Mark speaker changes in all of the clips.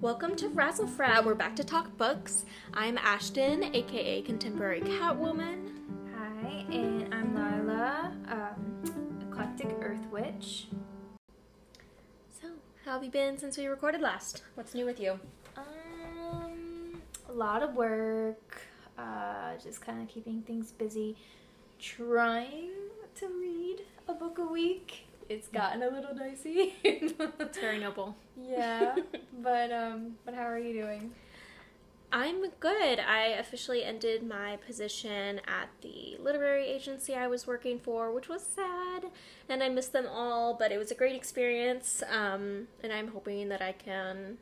Speaker 1: Welcome to Razzlefrat. We're back to talk books. I'm Ashton, aka Contemporary Catwoman.
Speaker 2: Hi, and I'm Lila, um, Eclectic Earth Witch.
Speaker 1: So, how have you been since we recorded last? What's new with you?
Speaker 2: Um, a lot of work, uh, just kind of keeping things busy, trying to read a book a week. It's gotten a little dicey.
Speaker 1: It's very noble.
Speaker 2: yeah, but um, but how are you doing?
Speaker 1: I'm good. I officially ended my position at the literary agency I was working for, which was sad, and I miss them all, but it was a great experience. Um, and I'm hoping that I can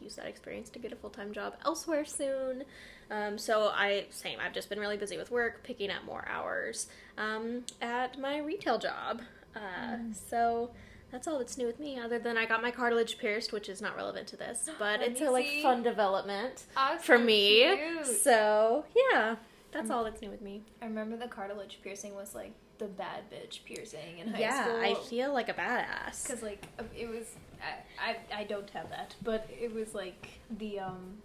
Speaker 1: use that experience to get a full time job elsewhere soon. Um, so I same. I've just been really busy with work, picking up more hours um, at my retail job. Uh, So that's all that's new with me, other than I got my cartilage pierced, which is not relevant to this, but it's a like
Speaker 2: see.
Speaker 1: fun development
Speaker 2: Oh,
Speaker 1: for
Speaker 2: so
Speaker 1: me.
Speaker 2: cute.
Speaker 1: So yeah, that's all that's new with me.
Speaker 2: I remember the cartilage piercing was like the bad bitch piercing in high
Speaker 1: yeah,
Speaker 2: school.
Speaker 1: I feel like a badass.
Speaker 2: Because like uh, it was, I, I I don't have that, but it was like the um,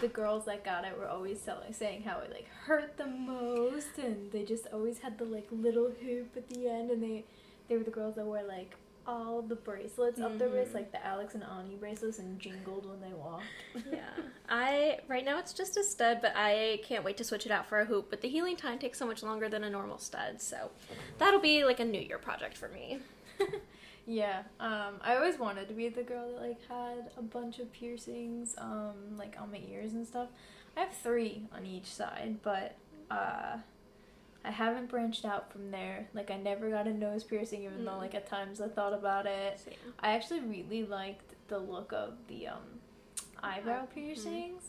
Speaker 2: the girls that got it were always telling, saying how it like hurt the most, and they just always had the like little hoop at the end, and they they were the girls that wore like all the bracelets up their wrist,
Speaker 1: Mhm.
Speaker 2: like the Alex and Ani bracelets, and jingled when they walked.
Speaker 1: yeah, I right now it's just a stud, but I can't wait to switch it out for a hoop. But the healing time takes so much longer than a normal stud, so that'll be like a New Year project for me.
Speaker 2: Yeah, um, I always wanted to be the girl that like had a bunch of piercings, um, like on my ears and stuff. I have three on each side, but uh, I haven't branched out from there. Like I never got a nose piercing, even though
Speaker 1: Mm.
Speaker 2: like at times I thought about it.
Speaker 1: Same.
Speaker 2: I actually really liked the look of the um, eyebrow
Speaker 1: Eye-
Speaker 2: piercings,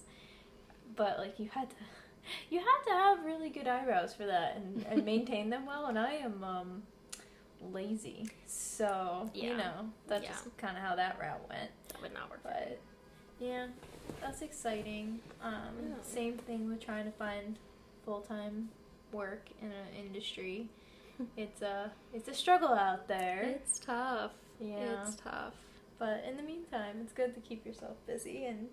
Speaker 2: but like you had to, you had to have really good eyebrows for that and, and maintain them well. And I am um, lazy, so
Speaker 1: Yeah.
Speaker 2: you know that's
Speaker 1: Yeah.
Speaker 2: just kind of how that route went.
Speaker 1: That would not work.
Speaker 2: But yeah, that's exciting. Um,
Speaker 1: Yeah.
Speaker 2: Same thing with trying to find full time work in an industry. It's a it's a struggle out there.
Speaker 1: It's tough.
Speaker 2: yeah.
Speaker 1: It's tough.
Speaker 2: But in the meantime, it's good to keep yourself busy. And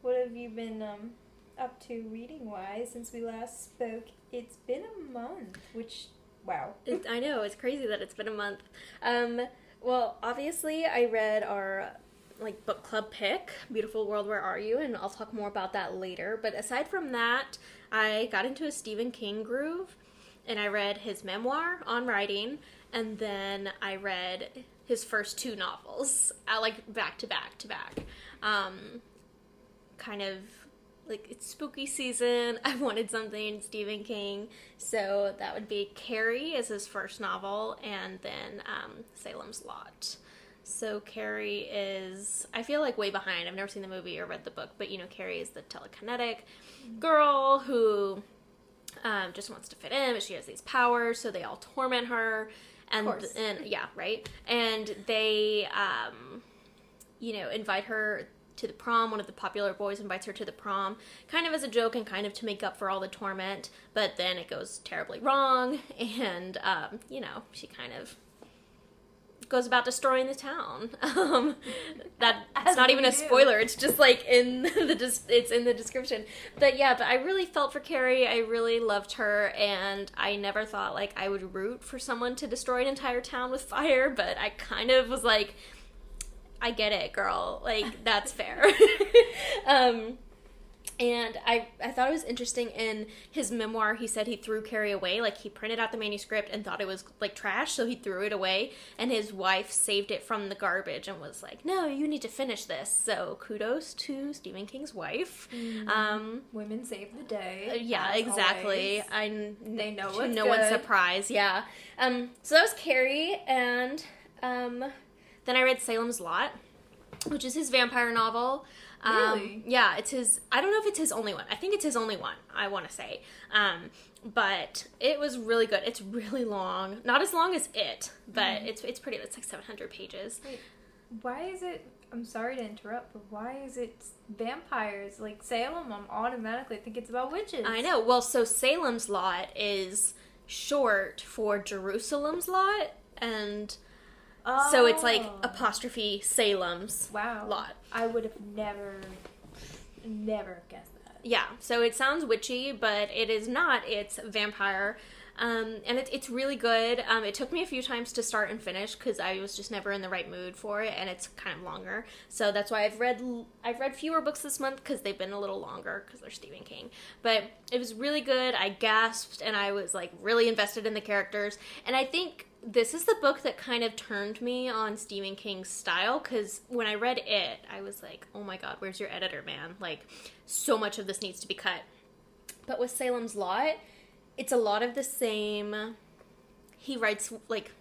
Speaker 2: what have you been um, up to reading wise since we last spoke? It's been a month, which, wow.
Speaker 1: It, I know it's crazy that it's been a month. Um, well, obviously, I read our like book club pick, "Beautiful World, Where Are You?" and I'll talk more about that later. But aside from that, I got into a Stephen King groove, and I read his memoir on writing, and then I read his first two novels, uh, like back to back to back. Um, kind of like it's spooky season. I wanted something Stephen King, so that would be Carrie as his first novel, and then um, Salem's Lot. So Carrie is, I feel like way behind. I've never seen the movie or read the book, but you know, Carrie is the telekinetic girl who um, just wants to fit in, but she has these powers, so they all torment her. And, and yeah, right. And they, um, you know, invite her to the prom. One of the popular boys invites her to the prom, kind of as a joke and kind of to make up for all the torment. But then it goes terribly wrong, and um, you know, she kind of goes about destroying the town. Um, that it's not even a
Speaker 2: do.
Speaker 1: spoiler. It's just like in the it's in the description. But yeah, but I really felt for Carrie. I really loved her, and I never thought like I would root for someone to destroy an entire town with fire. But I kind of was like, I get it, girl. Like that's fair. um, and I I thought it was interesting in his memoir. He said he threw Carrie away. Like he printed out the manuscript and thought it was like trash, so he threw it away. And his wife saved it from the garbage and was like, "No, you need to finish this." So kudos to Stephen King's wife. Um,
Speaker 2: Women save the day.
Speaker 1: uh, yeah, exactly.
Speaker 2: always.
Speaker 1: I
Speaker 2: They know
Speaker 1: no one's
Speaker 2: good.
Speaker 1: surprise. Yeah. Um. So that was Carrie, and um, then I read Salem's Lot, which is his vampire novel. Um,
Speaker 2: Really?
Speaker 1: Yeah, it's his. I don't know if it's his only one. I think it's his only one. I want to say. Um, but it was really good. It's really long. Not as long as it, but
Speaker 2: Mm-hmm.
Speaker 1: it's it's pretty. It's like seven hundred pages.
Speaker 2: Why is it? I'm sorry to interrupt, but why is it vampires? Like Salem, I'm automatically think it's about witches.
Speaker 1: I know. Well, so Salem's Lot is short for Jerusalem's Lot, and So it's like
Speaker 2: Oh.
Speaker 1: apostrophe Salem's
Speaker 2: Wow.
Speaker 1: lot.
Speaker 2: I would have never, never guessed that.
Speaker 1: Yeah, so it sounds witchy, but it is not. It's vampire. Um, and it, it's really good. Um, it took me a few times to start and finish because I was just never in the right mood for it, and it's kind of longer. So that's why I've read l- I've read fewer books this month because they've been a little longer because they're Stephen King. But it was really good. I gasped and I was like really invested in the characters, and I think this is the book that kind of turned me on Stephen King's style because when I read it, I was like, oh my god, where's your editor, man? Like, so much of this needs to be cut. But with Salem's Lot, it's a lot of the same. He writes like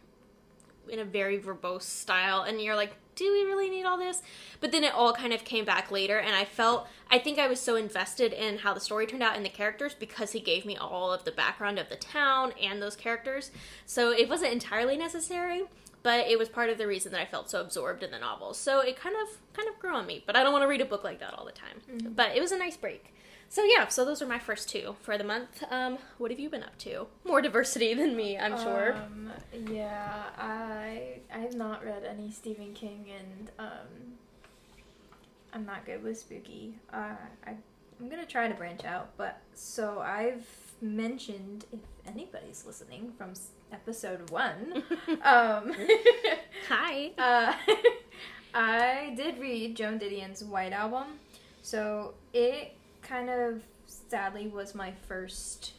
Speaker 1: in a very verbose style, and you're like, do we really need all this? But then it all kind of came back later, and I felt, I think I was so invested in how the story turned out and the characters because he gave me all of the background of the town and those characters. So it wasn't entirely necessary, but it was part of the reason that I felt so absorbed in the novel. So it kind of, kind of grew on me. But I don't want to read a book like that all the time. Mm-hmm. But it was a nice break. So yeah, so those are my first two for the month. Um, what have you been up to? More diversity than me, I'm sure.
Speaker 2: Um, yeah, I I have not read any Stephen King, and um, I'm not good with spooky. Uh, I I'm gonna try to branch out, but so I've mentioned if anybody's listening from episode one, um,
Speaker 1: Hi.
Speaker 2: uh, I did read Joan Didion's White Album, so it kind of sadly was my first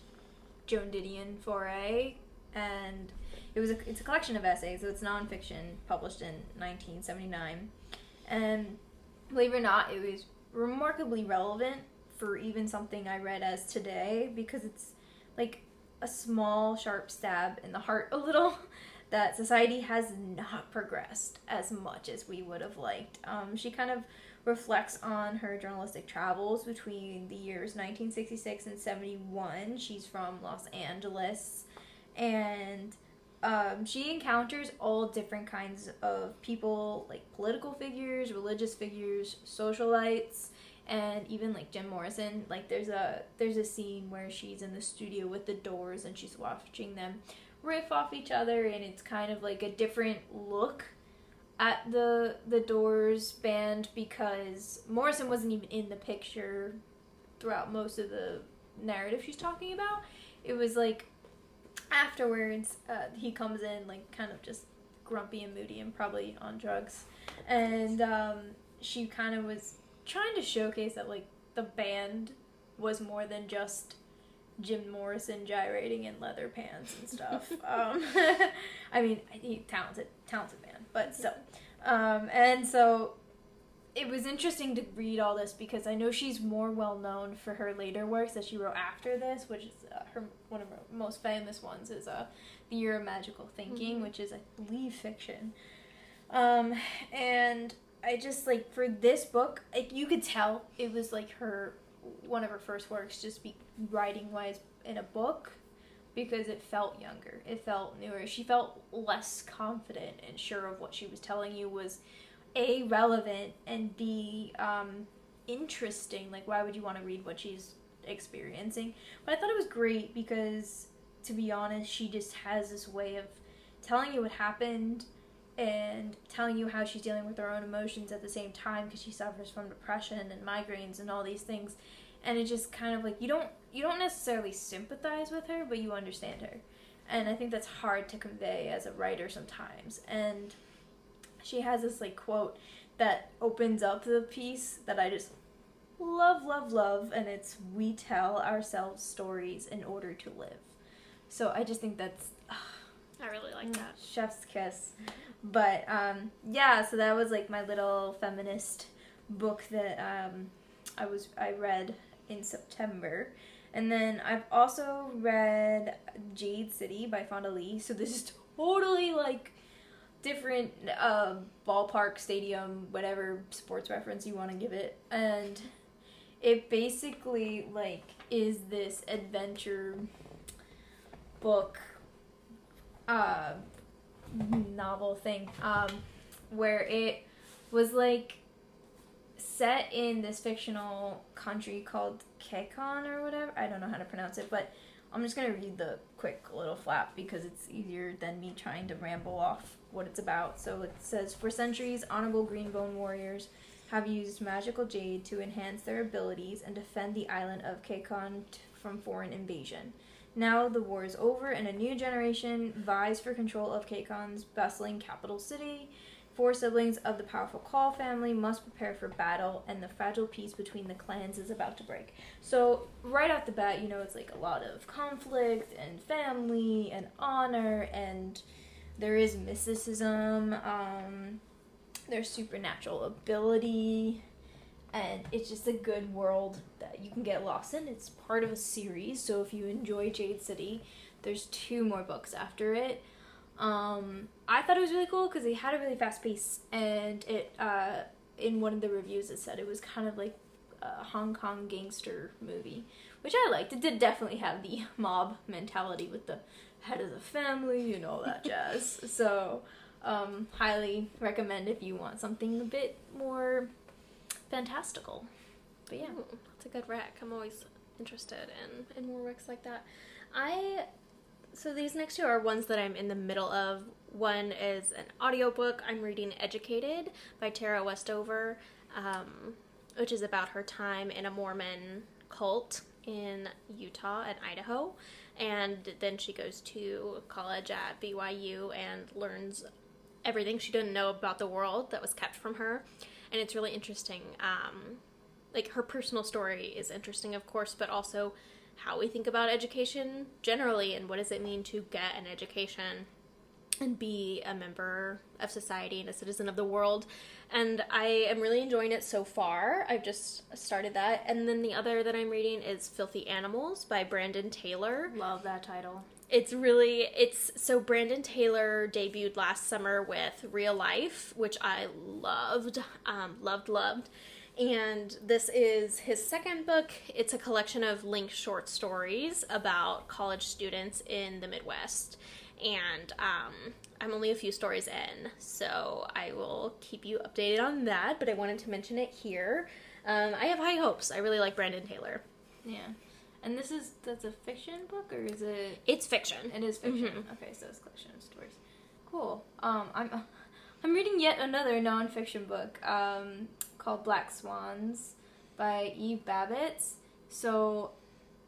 Speaker 2: Joan Didion foray, and it was a, it's a collection of essays, so it's nonfiction, published in 1979, and believe it or not, it was remarkably relevant for even something I read as today because it's like a small sharp stab in the heart a little that society has not progressed as much as we would have liked. Um, she kind of reflects on her journalistic travels between the years 1966 and 71. She's from Los Angeles, and um, she encounters all different kinds of people, like political figures, religious figures, socialites, and even like Jim Morrison. Like there's a there's a scene where she's in the studio with the Doors and she's watching them riff off each other, and it's kind of like a different look at the the Doors band because Morrison wasn't even in the picture throughout most of the narrative she's talking about. It was like afterwards uh, he comes in like kind of just grumpy and moody and probably on drugs, and um, she kind of was trying to showcase that like the band was more than just Jim Morrison gyrating in leather pants and stuff. um, I mean, he talented, talented but still. Um, and so it was interesting to read all this because I know she's more well known for her later works that she wrote after this, which is uh, her one of her most famous ones is uh, The Year of Magical Thinking,
Speaker 1: Mhm.
Speaker 2: which is I believe fiction. Um, and I just like for this book, like you could tell it was like her one of her first works, just be writing wise in a book because it felt younger. It felt newer. She felt less confident and sure of what she was telling you was a relevant and b um, interesting. Like why would you want to read what she's experiencing? But I thought it was great because to be honest, she just has this way of telling you what happened and telling you how she's dealing with her own emotions at the same time because she suffers from depression and migraines and all these things and it just kind of like you don't you don't necessarily sympathize with her but you understand her. And i think that's hard to convey as a writer sometimes. And she has this like quote that opens up the piece that i just love love love and it's we tell ourselves stories in order to live. So i just think that's
Speaker 1: I really like that.
Speaker 2: chef's kiss. But um yeah so that was like my little feminist book that um i was i read in september. And then i've also read jade city by fonda lee. So this is totally like different uh ballpark stadium whatever sports reference you want to give it. And it basically like is this adventure book uh novel thing um where it was like set in this fictional country called Kekon or whatever. I don't know how to pronounce it, but I'm just gonna read the quick little flap because it's easier than me trying to ramble off what it's about. So it says For centuries, honorable Greenbone warriors have used magical jade to enhance their abilities and defend the island of Kekon from foreign invasion. Now the war is over and a new generation vies for control of Kekon's bustling capital city. Four siblings of the powerful Kaul family must prepare for battle, and the fragile peace between the clans is about to break. So, right off the bat, you know, it's like a lot of conflict and family and honor, and there is mysticism, um, there's supernatural ability, and it's just a good world that you can get lost in. It's part of a series, so if you enjoy Jade City, there's two more books after it. Um, I thought it was really cool because they had a really fast pace, and it uh, in one of the reviews it said it was kind of like a Hong Kong gangster movie, which I liked. It did definitely have the mob mentality with the head of the family and all that jazz. So, um, highly recommend if you want something a bit more fantastical. But yeah,
Speaker 1: that's a good rec. I'm always interested in in more recs like that. I so these next two are ones that I'm in the middle of. One is an audiobook. I'm reading Educated by Tara Westover, um, which is about her time in a Mormon cult in Utah and Idaho. And then she goes to college at BYU and learns everything she didn't know about the world that was kept from her. And it's really interesting. Um, like her personal story is interesting, of course, but also how we think about education generally and what does it mean to get an education and be a member of society and a citizen of the world. And I am really enjoying it so far. I've just started that. And then the other that I'm reading is Filthy Animals by Brandon Taylor.
Speaker 2: love that title.
Speaker 1: It's really it's so Brandon Taylor debuted last summer with Real Life, which I loved, um, loved, loved. And this is his second book. It's a collection of linked short stories about college students in the Midwest. And um, I'm only a few stories in, so I will keep you updated on that. But I wanted to mention it here. Um, I have high hopes. I really like Brandon Taylor.
Speaker 2: Yeah. And this is that's a fiction book or is it
Speaker 1: It's fiction.
Speaker 2: it is fiction.
Speaker 1: Mhm.
Speaker 2: Okay, so it's a collection of stories. Cool. Um I'm I'm reading yet another nonfiction book um called Black Swans by Eve Babitz. So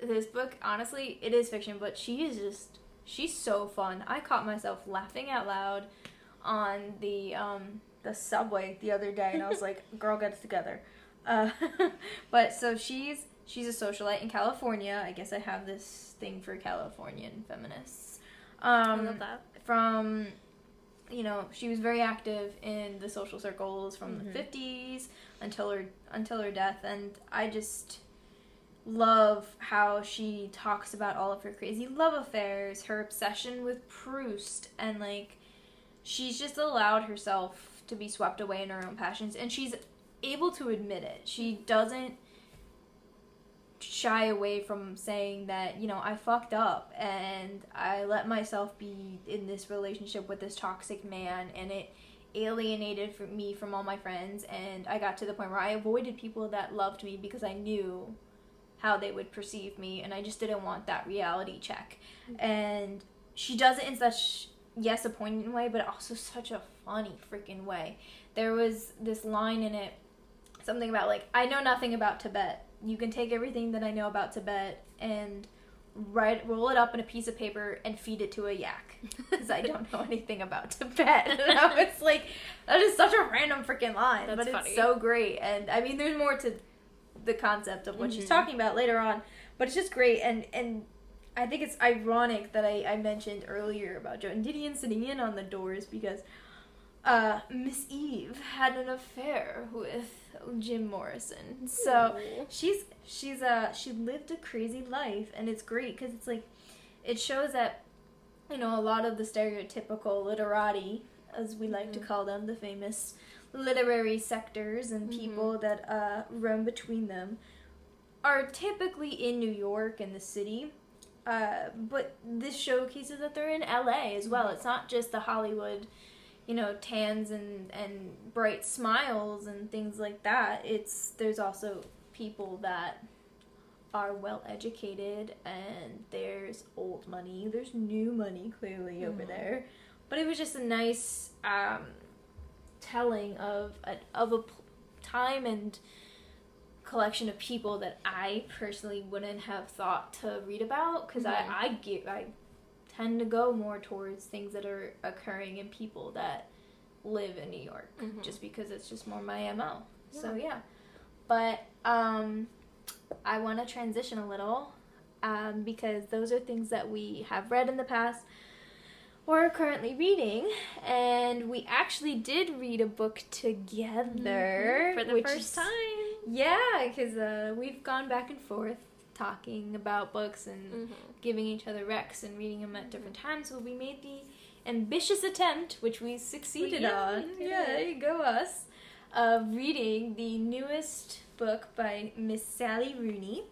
Speaker 2: this book honestly it is fiction, but she is just she's so fun. I caught myself laughing out loud on the um the subway the other day and I was like, girl get it together. Uh, but so she's she's a socialite in California. I guess I have this thing for Californian feminists.
Speaker 1: I
Speaker 2: Um,
Speaker 1: love that.
Speaker 2: from you know she was very active in the social circles from
Speaker 1: Mhm.
Speaker 2: the 50s until her until her death. And i just love how she talks about all of her crazy love affairs her obsession with proust and like she's just allowed herself to be swept away in her own passions. And she's able to admit it. She doesn't shy away from saying that you know I fucked up and I let myself be in this relationship with this toxic man and it alienated from me from all my friends and I got to the point where I avoided people that loved me because I knew how they would perceive me and I just didn't want that reality check. Mm-hmm. And she does it in such yes a poignant way but also such a funny freaking way. There was this line in it something about like I know nothing about Tibet. You can take everything that I know about Tibet and write roll it up in a piece of paper and feed it to a yak because I don't know anything about Tibet. And I was like, that is such a random freaking line,
Speaker 1: That's
Speaker 2: but
Speaker 1: funny.
Speaker 2: it's so great. And I mean, there's more to the concept of what she's
Speaker 1: Mhm.
Speaker 2: talking about later on, but it's just great. And and I think it's ironic that I, I mentioned earlier about Joe Joan Didion sitting in on the doors because uh, Miss Eve had an affair with Jim Morrison. So she's she's a she lived a crazy life, and it's great because it's like it shows that you know a lot of the stereotypical literati, as we like to
Speaker 1: Mhm.
Speaker 2: call them, the famous literary sectors and
Speaker 1: Mhm.
Speaker 2: people that uh, roam between them, are typically in New York and the city. Uh, but this showcases that they're in LA as well. It's not just the Hollywood, you know, tans and, and bright smiles and things like that. It's there's also people that are well educated and there's old money there's new money clearly over
Speaker 1: Mhm.
Speaker 2: there but it was just a nice um, telling of a, of a time and collection of people that I personally wouldn't have thought to read about because
Speaker 1: Mhm.
Speaker 2: I I get I tend to go more towards things that are occurring in people that live in New York
Speaker 1: Mhm.
Speaker 2: just because it's just more my mo. So yeah, but um, I want to transition a little um, because those are things that we have read in the past or are currently reading, and we actually did read a book together
Speaker 1: for the
Speaker 2: which
Speaker 1: first
Speaker 2: is-
Speaker 1: time.
Speaker 2: Yeah, because uh, we've gone back and forth talking about books and
Speaker 1: Mhm.
Speaker 2: giving each other recs and reading them at different times. So we made the ambitious attempt, which we succeeded
Speaker 1: Yeah,
Speaker 2: on. Yeah, there you go, us. Of reading the newest book by Miss Sally Rooney,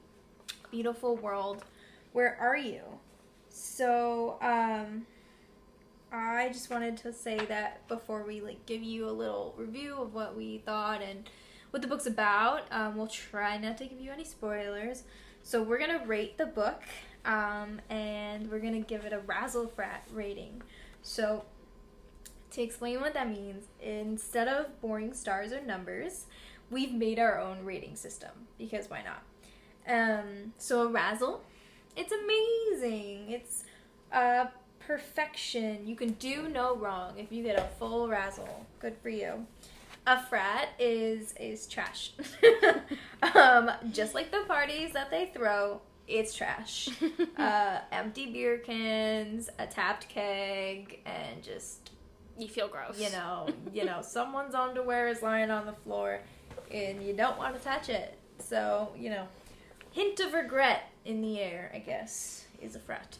Speaker 2: Beautiful World. Where are you? So, um, I just wanted to say that before we like give you a little review of what we thought and what the book's about. Um, we'll try not to give you any spoilers. So we're gonna rate the book, um, and we're gonna give it a razzle frat rating. So to explain what that means, instead of boring stars or numbers, we've made our own rating system because why not? Um, so a razzle, it's amazing. It's uh, perfection. You can do no wrong if you get a full razzle. Good for you. A frat is is trash. um, just like the parties that they throw, it's trash. uh, empty beer cans, a tapped keg, and just
Speaker 1: you feel gross.
Speaker 2: you know, you know, someone's underwear is lying on the floor, and you don't want to touch it. So you know, hint of regret in the air, I guess, is a frat.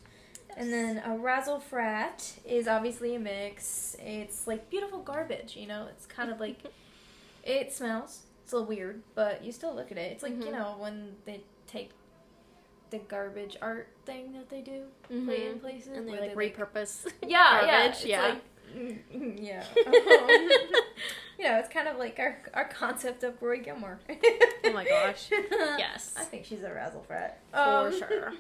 Speaker 2: And then a razzle frat is obviously a mix. It's like beautiful garbage, you know. It's kind of like it smells. It's a little weird, but you still look at it. It's like you
Speaker 1: Mhm.
Speaker 2: know when they take the garbage art thing that they do
Speaker 1: Mhm.
Speaker 2: play in places
Speaker 1: and they like repurpose.
Speaker 2: yeah, yeah,
Speaker 1: garbage,
Speaker 2: it's
Speaker 1: yeah.
Speaker 2: like mm, yeah. you know, it's kind of like our our concept of Rory Gilmore.
Speaker 1: Oh my gosh. Yes.
Speaker 2: I think she's a razzle frat
Speaker 1: For
Speaker 2: Um,
Speaker 1: sure.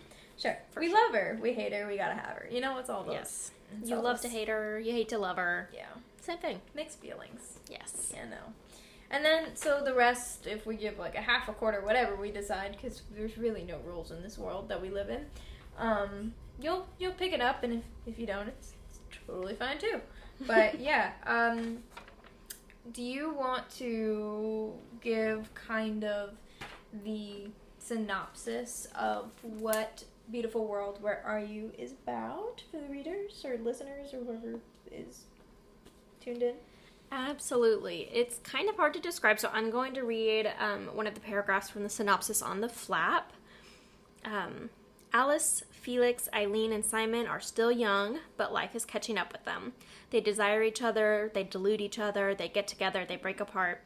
Speaker 2: Sure, we
Speaker 1: sure.
Speaker 2: love her. We hate her. We gotta have her. You know, it's all those.
Speaker 1: Yes.
Speaker 2: It's
Speaker 1: You love to hate her. You hate to love her.
Speaker 2: Yeah,
Speaker 1: Same thing.
Speaker 2: mixed feelings.
Speaker 1: Yes.
Speaker 2: Yeah, no. And then, so the rest, if we give like a half, a quarter, whatever we decide, because there's really no rules in this world that we live in, um, you'll you'll pick it up, and if, if you don't, it's, it's totally fine too. But yeah, um, do you want to give kind of the synopsis of what Beautiful World, Where Are You is about for the readers or listeners or whoever is tuned in?
Speaker 1: Absolutely. It's kind of hard to describe, so I'm going to read um, one of the paragraphs from the synopsis on the flap. Um, Alice, Felix, Eileen, and Simon are still young, but life is catching up with them. They desire each other, they delude each other, they get together, they break apart.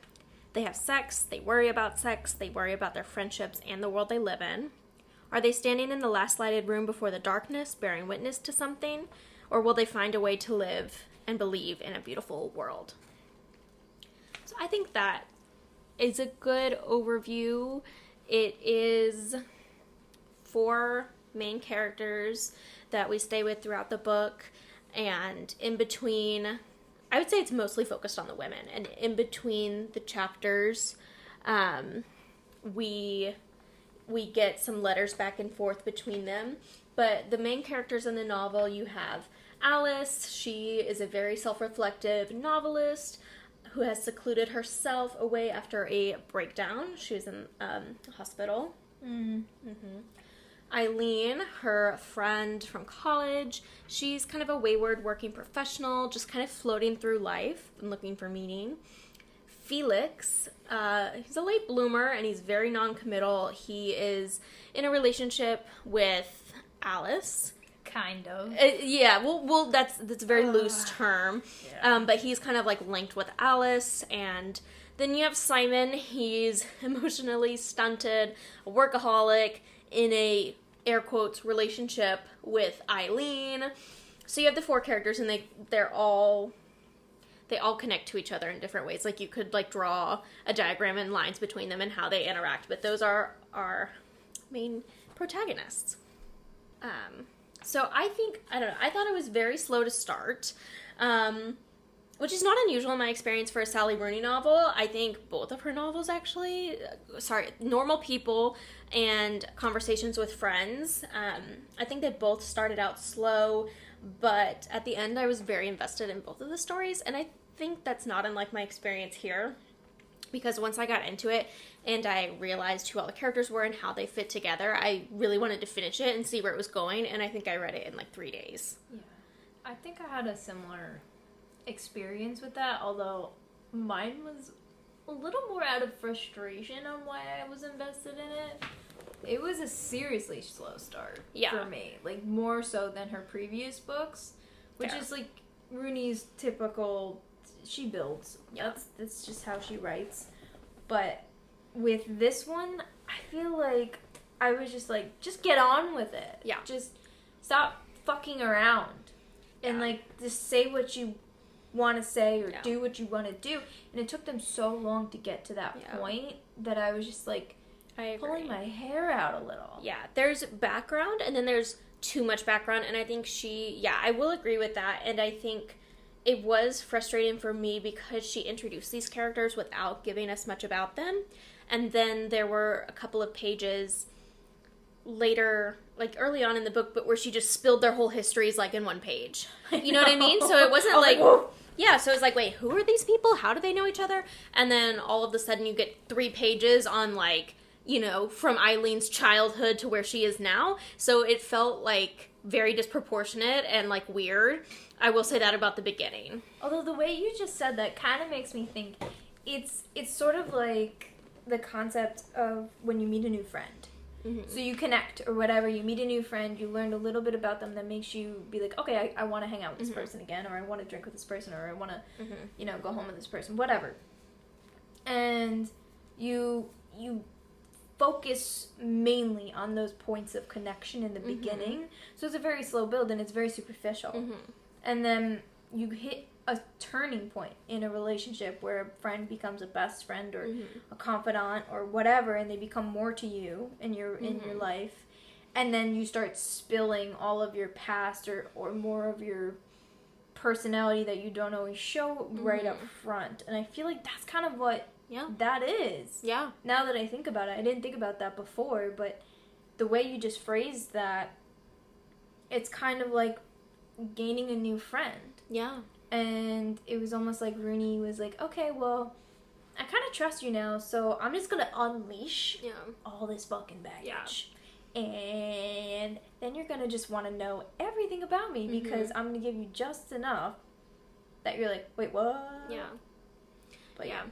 Speaker 1: They have sex, they worry about sex, they worry about their friendships and the world they live in. Are they standing in the last lighted room before the darkness, bearing witness to something? Or will they find a way to live and believe in a beautiful world? So I think that is a good overview. It is four main characters that we stay with throughout the book, and in between, I would say it's mostly focused on the women, and in between the chapters, um, we we get some letters back and forth between them. But the main characters in the novel, you have Alice. She is a very self-reflective novelist who has secluded herself away after a breakdown. She was in um, a hospital.
Speaker 2: Mm.
Speaker 1: Mm-hmm. Eileen, her friend from college, she's kind of a wayward working professional, just kind of floating through life and looking for meaning. Felix, uh, he's a late bloomer and he's very non-committal. He is in a relationship with Alice.
Speaker 2: Kind of.
Speaker 1: Uh, yeah, well, well, that's that's a very loose term.
Speaker 2: Yeah.
Speaker 1: Um, but he's kind of like linked with Alice, and then you have Simon. He's emotionally stunted, a workaholic in a air quotes relationship with Eileen. So you have the four characters, and they they're all they all connect to each other in different ways. Like you could like draw a diagram and lines between them and how they interact. But those are our main protagonists. Um, so I think I don't know. I thought it was very slow to start, um, which is not unusual in my experience for a Sally Rooney novel. I think both of her novels actually, uh, sorry, Normal People and Conversations with Friends. Um, I think they both started out slow, but at the end I was very invested in both of the stories, and I think that's not unlike my experience here because once I got into it and I realized who all the characters were and how they fit together, I really wanted to finish it and see where it was going, and I think I read it in like three days.
Speaker 2: Yeah. I think I had a similar experience with that, although mine was a little more out of frustration on why I was invested in it. It was a seriously slow start
Speaker 1: Yeah.
Speaker 2: for me, like more so than her previous books, which
Speaker 1: Fair.
Speaker 2: is like Rooney's typical. She builds.
Speaker 1: Yeah.
Speaker 2: That's that's just how she writes. But with this one, I feel like I was just like, just get on with it.
Speaker 1: Yeah.
Speaker 2: Just stop fucking around and like just say what you want to say or do what you want to do. And it took them so long to get to that
Speaker 1: Yeah.
Speaker 2: point that I was just like
Speaker 1: I
Speaker 2: pulling my hair out a little.
Speaker 1: Yeah, there's background and then there's too much background and I think she yeah, I will agree with that and I think it was frustrating for me because she introduced these characters without giving us much about them. And then there were a couple of pages later like early on in the book but where she just spilled their whole histories like in one page. You know what I mean? So it wasn't like
Speaker 2: "Whoa."
Speaker 1: Yeah, so it's like, wait, who are these people? How do they know each other? And then all of a sudden you get three pages on like, you know, from Eileen's childhood to where she is now. So it felt like very disproportionate and like weird. I will say that about the beginning.
Speaker 2: Although the way you just said that kind of makes me think it's it's sort of like the concept of when you meet a new friend.
Speaker 1: Mhm.
Speaker 2: So you connect or whatever, you meet a new friend, you learned a little bit about them that makes you be like, okay, I, I want to hang out with this
Speaker 1: Mhm.
Speaker 2: person again, or I want to drink with this person, or I want to,
Speaker 1: Mhm.
Speaker 2: you know, go home with this person, whatever. And you you focus mainly on those points of connection in the
Speaker 1: Mhm.
Speaker 2: beginning. So it's a very slow build and it's very superficial
Speaker 1: Mhm.
Speaker 2: and then you hit a turning point in a relationship where a friend becomes a best friend or
Speaker 1: Mhm.
Speaker 2: a confidant or whatever and they become more to you in your in your
Speaker 1: Mhm.
Speaker 2: life and then you start spilling all of your past or or more of your personality that you don't always show right up
Speaker 1: Mhm.
Speaker 2: front and i feel like that's kind of what
Speaker 1: Yeah.
Speaker 2: that is
Speaker 1: Yeah.
Speaker 2: now that i think about it i didn't think about that before but the way you just phrased that it's kind of like gaining a new friend
Speaker 1: Yeah.
Speaker 2: And it was almost like Rooney was like, okay, well, I kind of trust you now, so I'm just gonna unleash
Speaker 1: Yeah.
Speaker 2: all this fucking baggage. And then you're gonna just want to know everything about me
Speaker 1: Mhm.
Speaker 2: because I'm gonna give you just enough that you're like, wait, what?
Speaker 1: Yeah.
Speaker 2: But
Speaker 1: yeah.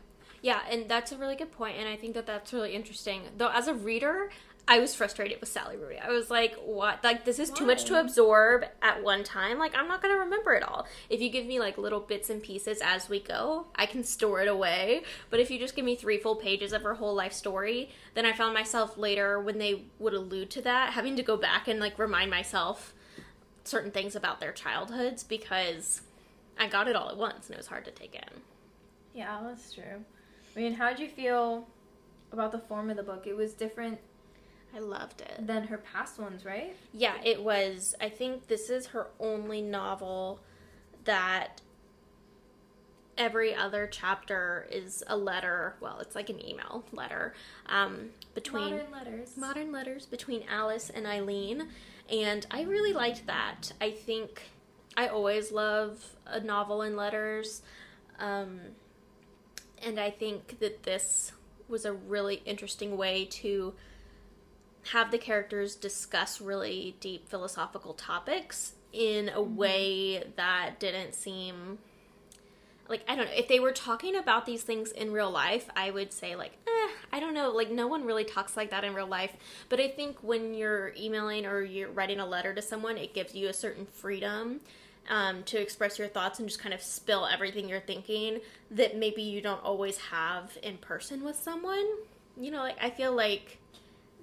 Speaker 1: Yeah, and that's a really good point, and I think that that's really interesting. Though, as a reader, I was frustrated with Sally Rooney. I was like, "What? Like, this is too much to absorb at one time. Like, I'm not gonna remember it all. If you give me like little bits and pieces as we go, I can store it away. But if you just give me three full pages of her whole life story, then I found myself later when they would allude to that, having to go back and like remind myself certain things about their childhoods because I got it all at once and it was hard to take in.
Speaker 2: Yeah, that's true. I mean, how'd you feel about the form of the book? It was different
Speaker 1: I loved it.
Speaker 2: than her past ones, right?
Speaker 1: Yeah, it was. I think this is her only novel that every other chapter is a letter. Well, it's like an email letter um, between
Speaker 2: Modern letters.
Speaker 1: modern letters between Alice and Eileen, and I really liked that. I think I always love a novel in letters, um, and I think that this was a really interesting way to have the characters discuss really deep philosophical topics in a way that didn't seem like I don't know if they were talking about these things in real life, I would say like, eh, I don't know, like no one really talks like that in real life. But I think when you're emailing or you're writing a letter to someone, it gives you a certain freedom um, to express your thoughts and just kind of spill everything you're thinking that maybe you don't always have in person with someone. You know, like I feel like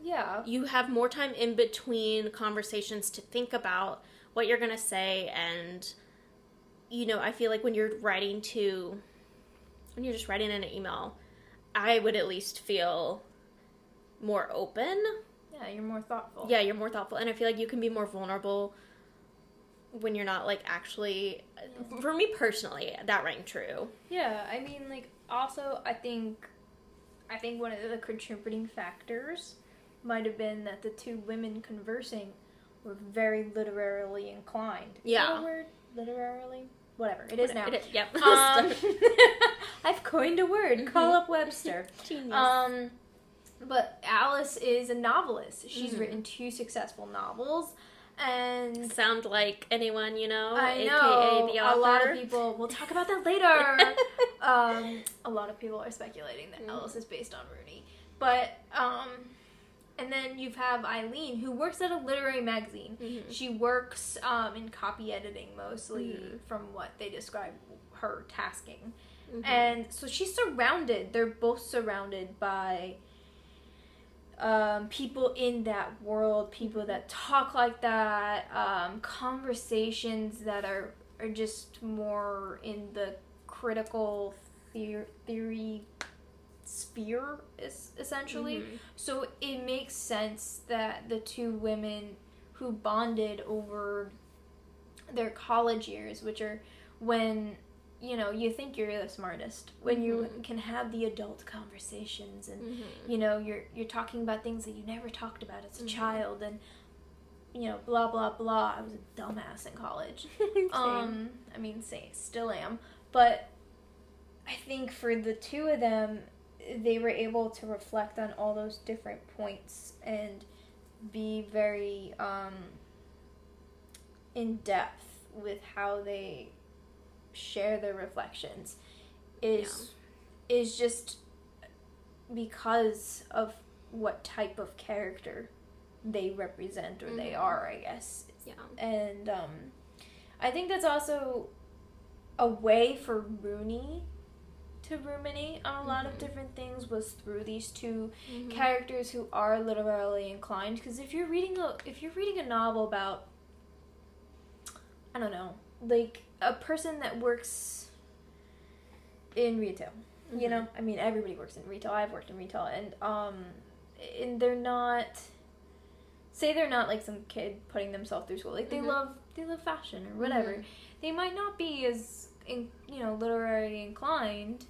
Speaker 2: Yeah.
Speaker 1: you have more time in between conversations to think about what you're going to say and you know i feel like when you're writing to when you're just writing in an email i would at least feel more open
Speaker 2: Yeah. Yeah, you're more thoughtful.
Speaker 1: yeah, you're more thoughtful, and I feel like you can be more vulnerable when you're not like actually. Mm-hmm. For me personally, that rang true.
Speaker 2: Yeah, I mean, like, also, I think, I think one of the contributing factors might have been that the two women conversing were very literarily inclined. Is
Speaker 1: Yeah.
Speaker 2: a word? Literarily? Whatever. It is now.
Speaker 1: It is- yep.
Speaker 2: Um, I've coined a word. Call up Webster.
Speaker 1: Genius.
Speaker 2: Um, but Alice is a novelist. She's
Speaker 1: Mhm.
Speaker 2: written two successful novels, and
Speaker 1: Sound like anyone you know,
Speaker 2: I
Speaker 1: aka
Speaker 2: know
Speaker 1: the
Speaker 2: a lot of people. We'll talk about that later. um, a lot of people are speculating that
Speaker 1: Mhm.
Speaker 2: Alice is based on Rooney, but um, and then you have Eileen who works at a literary magazine.
Speaker 1: Mhm.
Speaker 2: She works um, in copy editing mostly,
Speaker 1: Mhm.
Speaker 2: from what they describe her tasking.
Speaker 1: Mhm.
Speaker 2: And so she's surrounded, they're both surrounded by um, people in that world, people that talk like that, um, conversations that are, are just more in the critical theor- theory sphere, is essentially.
Speaker 1: Mhm.
Speaker 2: So it makes sense that the two women who bonded over their college years, which are when you know you think you're the smartest, when you
Speaker 1: Mhm.
Speaker 2: can have the adult conversations and
Speaker 1: Mhm.
Speaker 2: you know you're you're talking about things that you never talked about as a
Speaker 1: Mhm.
Speaker 2: child and you know blah blah blah. I was a dumbass in college. Um, I mean, say still am, but I think for the two of them, they were able to reflect on all those different points and be very um, in depth with how they share their reflections. Is is just because of what type of character they represent or they
Speaker 1: Mhm.
Speaker 2: are, I guess
Speaker 1: yeah.
Speaker 2: and um, I think that's also a way for Rooney to ruminate on a lot of
Speaker 1: Mhm.
Speaker 2: different things was through these 2
Speaker 1: Mhm.
Speaker 2: characters who are literally inclined. Because if you're reading a if you're reading a novel about I don't know like a person that works in retail, you
Speaker 1: Mhm.
Speaker 2: know I mean everybody works in retail. I've worked in retail and um and they're not say they're not like some kid putting themselves through school like they
Speaker 1: Mhm.
Speaker 2: love they love fashion or whatever
Speaker 1: Mhm.
Speaker 2: they might not be as in, you know literary inclined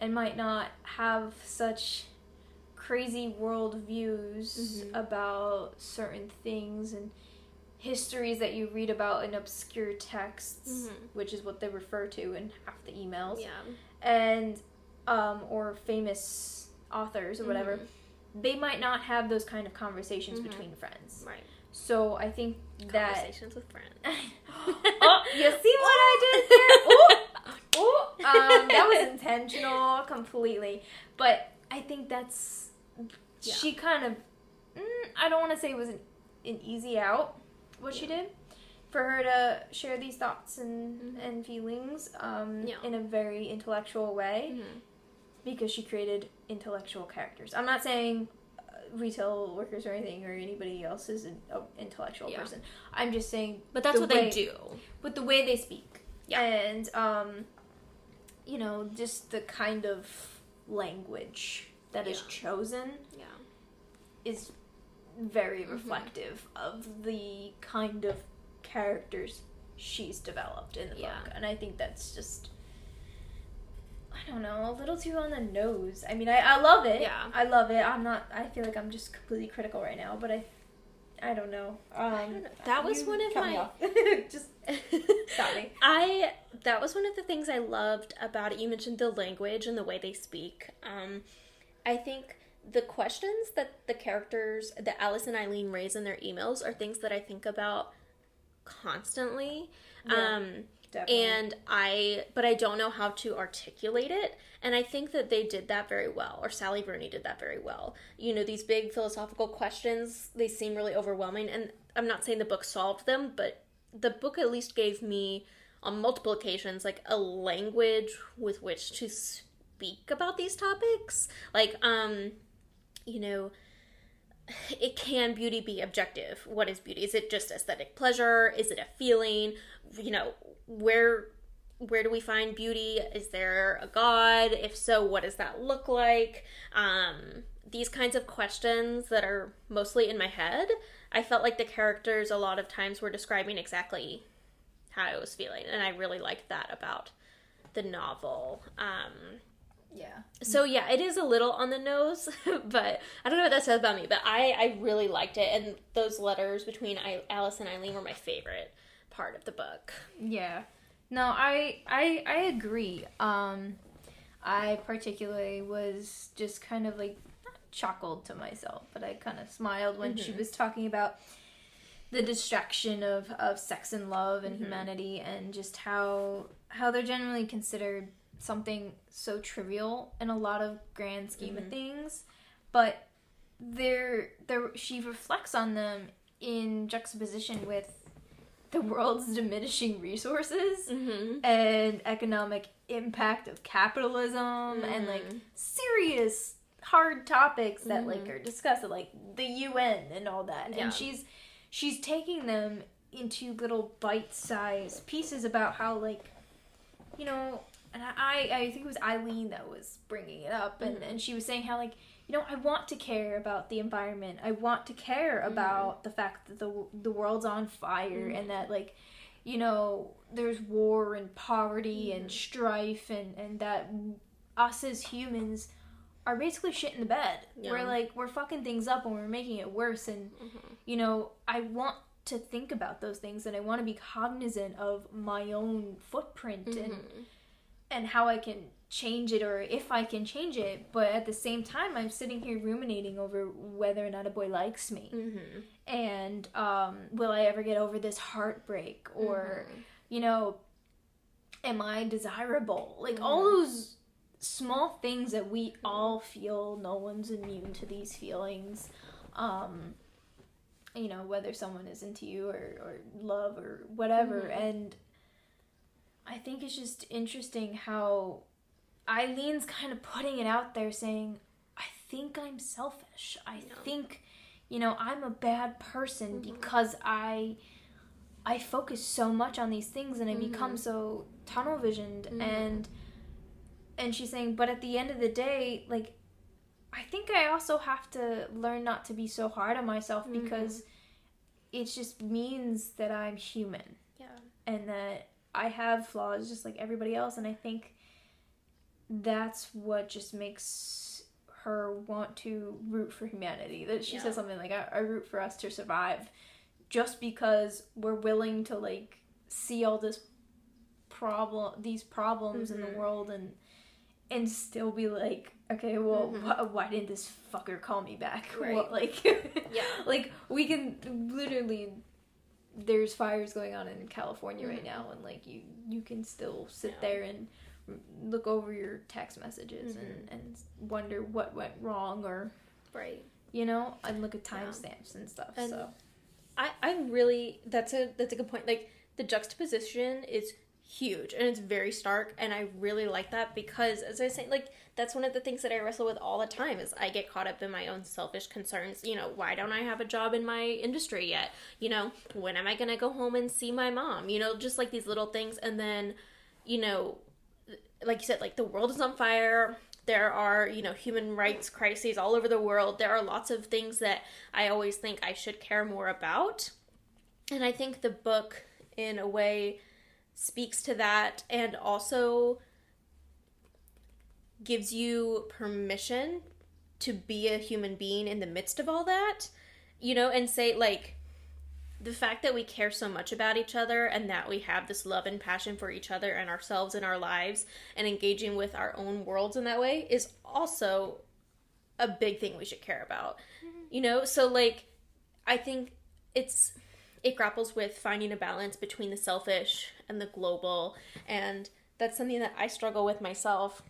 Speaker 2: and might not have such crazy world views
Speaker 1: Mhm.
Speaker 2: about certain things and histories that you read about in obscure texts
Speaker 1: Mhm.
Speaker 2: which is what they refer to in half the emails
Speaker 1: Yeah.
Speaker 2: and um, or famous authors or whatever
Speaker 1: Mhm.
Speaker 2: they might not have those kind of conversations
Speaker 1: Mhm.
Speaker 2: between friends
Speaker 1: Right.
Speaker 2: so i think that
Speaker 1: Conversations with friends.
Speaker 2: oh you see what i did there um, that was intentional completely but i think that's
Speaker 1: Yeah.
Speaker 2: she kind of mm, i don't want to say it was an, an easy out what she did for her to share these thoughts and,
Speaker 1: Mhm.
Speaker 2: and feelings um,
Speaker 1: Yeah.
Speaker 2: in a very intellectual way
Speaker 1: Mhm.
Speaker 2: because she created intellectual characters. I'm not saying uh, retail workers or anything or anybody else is an uh, intellectual
Speaker 1: Yeah.
Speaker 2: person. I'm just saying
Speaker 1: But that's
Speaker 2: The
Speaker 1: what
Speaker 2: way-
Speaker 1: they do.
Speaker 2: But the way they speak.
Speaker 1: Yeah.
Speaker 2: And um you know, just the kind of language that is
Speaker 1: Yeah.
Speaker 2: chosen
Speaker 1: Yeah.
Speaker 2: is very
Speaker 1: Mhm.
Speaker 2: reflective of the kind of characters she's developed in the
Speaker 1: Yeah.
Speaker 2: book. And I think that's just I don't know, a little too on the nose. I mean, I, I love it.
Speaker 1: Yeah.
Speaker 2: I love it. I'm not I feel like I'm just completely critical right now, but I I don't know. Um
Speaker 1: don't know. That was one of my-
Speaker 2: just me.
Speaker 1: I that was one of the things I loved about it. You mentioned the language and the way they speak. Um, I think the questions that the characters that Alice and Eileen raise in their emails are things that I think about constantly.
Speaker 2: Yeah.
Speaker 1: Um, and I, but I don't know how to articulate it. And I think that they did that very well, or Sally Rooney did that very well. You know, these big philosophical questions, they seem really overwhelming. And I'm not saying the book solved them, but the book at least gave me, on multiple occasions, like a language with which to speak about these topics. Like, um, you know, it can beauty be objective? What is beauty? Is it just aesthetic pleasure? Is it a feeling? You know, where where do we find beauty? Is there a God? If so, what does that look like? Um, these kinds of questions that are mostly in my head. I felt like the characters a lot of times were describing exactly how I was feeling, and I really liked that about the novel. Um,
Speaker 2: Yeah.
Speaker 1: so yeah, it is a little on the nose, but I don't know what that says about me. But I, I really liked it, and those letters between I, Alice and Eileen were my favorite part of the book.
Speaker 2: Yeah. No, I I I agree. Um I particularly was just kind of like chuckled to myself, but I kind of smiled when she was talking about the distraction of of sex and love and humanity and just how how they're generally considered something so trivial in a lot of grand scheme of things, but they're they're she reflects on them in juxtaposition with the world's diminishing resources
Speaker 1: Mm-hmm.
Speaker 2: and economic impact of capitalism and like
Speaker 1: Mm.
Speaker 2: serious hard topics that like mm-hmm. are discussed like the UN and all that.
Speaker 1: Yeah.
Speaker 2: and she's she's taking them into little bite-sized pieces about how like you know and I I think it was Eileen that was bringing it up. And mm-hmm. and she was saying how like you know I want to care about the environment. I want to care mm-hmm. about the fact that the the world's on fire and that like you know there's war and poverty and strife and and that us as humans are basically shit in the bed.
Speaker 1: Yeah.
Speaker 2: we're like we're fucking things up and we're making it worse and you know i want to think about those things and i want to be cognizant of my own footprint and and how i can change it or if i can change it but at the same time i'm sitting here ruminating over whether or not a boy likes me.
Speaker 1: Mm-hmm.
Speaker 2: and um, will I ever get over this heartbreak or you know am I desirable? Like all those small things that we all feel no one's immune to these feelings um you know whether someone is into you or, or love or whatever. Mm-hmm. And I think it's just interesting how Eileen's kind of putting it out there saying I think I'm selfish. I
Speaker 1: Yeah.
Speaker 2: think you know i'm a bad person mm-hmm. because i i focus so much on these things and i become mm-hmm. so tunnel visioned and and she's saying but at the end of the day like i think i also have to learn not to be so hard on myself because it just means that i'm human
Speaker 1: Yeah.
Speaker 2: and that I have flaws just like everybody else and I think that's what just makes her want to root for humanity. That she
Speaker 1: Yeah.
Speaker 2: says something like I, I root for us to survive just because we're willing to like see all this problem these problems in the
Speaker 1: Mhm.
Speaker 2: world and and still be like okay well
Speaker 1: Mhm.
Speaker 2: wh- why didn't this fucker call me back
Speaker 1: Right.
Speaker 2: Like
Speaker 1: Yeah.
Speaker 2: like we can literally there's fires going on in California right
Speaker 1: Mhm.
Speaker 2: now and like you you can still sit
Speaker 1: Yeah.
Speaker 2: there and look over your text messages and,
Speaker 1: Mhm.
Speaker 2: and wonder what went wrong or
Speaker 1: Right.
Speaker 2: you know and look at
Speaker 1: Yeah.
Speaker 2: timestamps and stuff
Speaker 1: And-
Speaker 2: so
Speaker 1: I, I really that's a that's a good point. Like the juxtaposition is huge and it's very stark and I really like that because as I say like that's one of the things that I wrestle with all the time is I get caught up in my own selfish concerns. You know, why don't I have a job in my industry yet? You know, when am I gonna go home and see my mom? You know, just like these little things and then, you know, like you said, like the world is on fire. There are, you know, human rights crises all over the world. There are lots of things that I always think I should care more about. And I think the book, in a way, speaks to that and also gives you permission to be a human being in the midst of all that, you know, and say, like, the fact that we care so much about each other and that we have this love and passion for each other and ourselves and our lives and engaging with our own worlds in that way is also a big thing we should care about. Mm-hmm. You know, so like I think it's it grapples with finding a balance between the selfish and the global and that's something that I struggle with myself.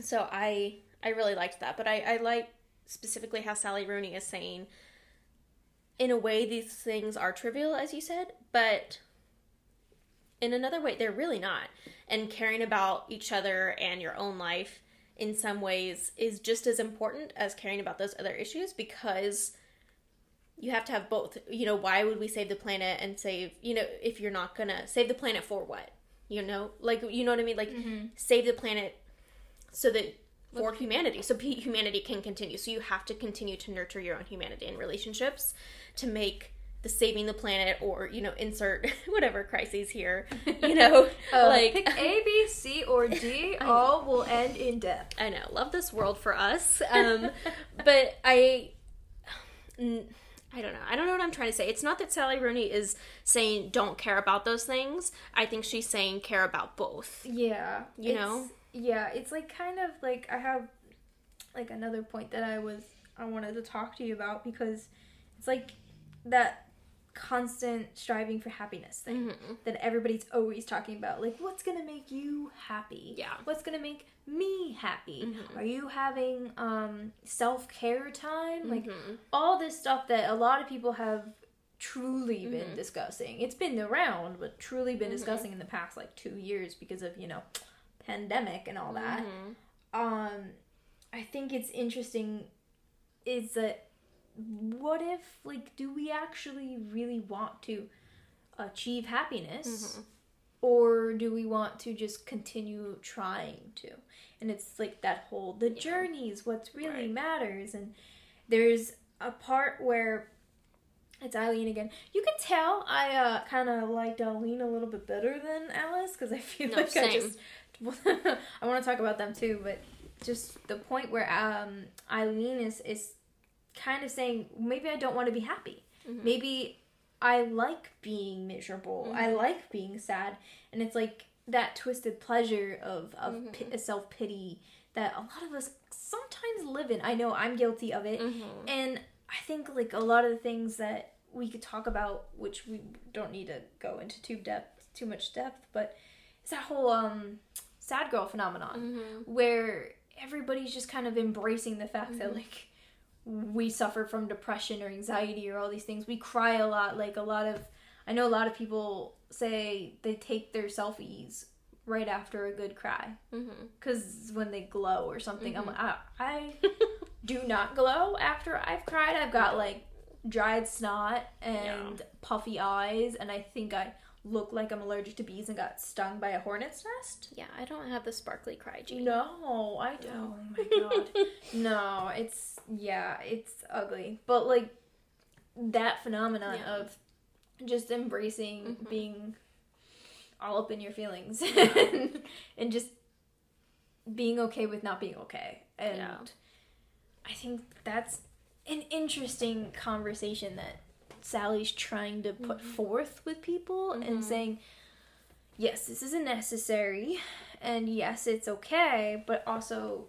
Speaker 1: So I I really liked that, but I I like specifically how Sally Rooney is saying in a way these things are trivial as you said, but in another way they're really not. And caring about each other and your own life in some ways is just as important as caring about those other issues because you have to have both. You know, why would we save the planet and save, you know, if you're not going to save the planet for what? You know, like you know what I mean? Like
Speaker 2: Mm-hmm.
Speaker 1: save the planet so that for humanity, so humanity can continue. So you have to continue to nurture your own humanity and relationships to make the saving the planet or you know insert whatever crises here. You know,
Speaker 2: Uh,
Speaker 1: like
Speaker 2: pick A, B, C, or D. all will end in death.
Speaker 1: I know, love this world for us. Um, but I, n- I don't know. I don't know what I'm trying to say. It's not that Sally Rooney is saying don't care about those things. I think she's saying care about both.
Speaker 2: Yeah,
Speaker 1: You know?
Speaker 2: Yeah, it's like kind of like I have like another point that I was I wanted to talk to you about because it's like that constant striving for happiness thing
Speaker 1: Mhm.
Speaker 2: that everybody's always talking about. Like, what's gonna make you happy?
Speaker 1: Yeah.
Speaker 2: What's gonna make me happy?
Speaker 1: Mhm.
Speaker 2: Are you having um self care time? Like
Speaker 1: Mhm.
Speaker 2: all this stuff that a lot of people have truly been
Speaker 1: Mhm.
Speaker 2: discussing. It's been around, but truly been
Speaker 1: Mhm.
Speaker 2: discussing in the past like two years because of you know pandemic and all that. Um, I think it's interesting. Is that what if like do we actually really want to achieve happiness?
Speaker 1: Mhm.
Speaker 2: Or do we want to just continue trying to? And it's like that whole the
Speaker 1: Yeah.
Speaker 2: journey is what really
Speaker 1: Right.
Speaker 2: matters. And there's a part where it's Eileen again. You can tell I uh, kind of liked Eileen a little bit better than Alice because I feel
Speaker 1: No,
Speaker 2: like I just I want to talk about them too, but just the point where um, Eileen is is kind of saying maybe I don't want to be happy.
Speaker 1: Mhm.
Speaker 2: Maybe I like being miserable. I
Speaker 1: Mhm.
Speaker 2: like being sad, and it's like that twisted pleasure of of
Speaker 1: Mhm.
Speaker 2: self pity that a lot of us sometimes live in. I know I'm guilty of it,
Speaker 1: Mhm.
Speaker 2: and I think like a lot of the things that we could talk about, which we don't need to go into too depth, too much depth, but it's that whole um sad girl phenomenon
Speaker 1: Mhm.
Speaker 2: where everybody's just kind of embracing the fact that
Speaker 1: Mhm.
Speaker 2: like we suffer from depression or anxiety or all these things. We cry a lot. Like a lot of, I know a lot of people say they take their selfies right after a good cry because when they glow or something. I'm
Speaker 1: Mhm.
Speaker 2: I, I do not glow after I've cried. I've got like dried snot and puffy eyes, and I think I look like I'm allergic to bees and got stung by a hornet's nest.
Speaker 1: Yeah, I don't have the sparkly cry gene.
Speaker 2: No, I don't. Oh my god. no, it's yeah, it's ugly. But like that phenomenon
Speaker 1: Yeah.
Speaker 2: of just embracing
Speaker 1: Mhm.
Speaker 2: being all up in your feelings and, and just being okay with not being okay. And
Speaker 1: Yeah.
Speaker 2: I think that's an interesting conversation that Sally's trying to put
Speaker 1: Mhm.
Speaker 2: forth with people
Speaker 1: Mhm.
Speaker 2: and saying, yes, this isn't necessary, and yes, it's okay, but also,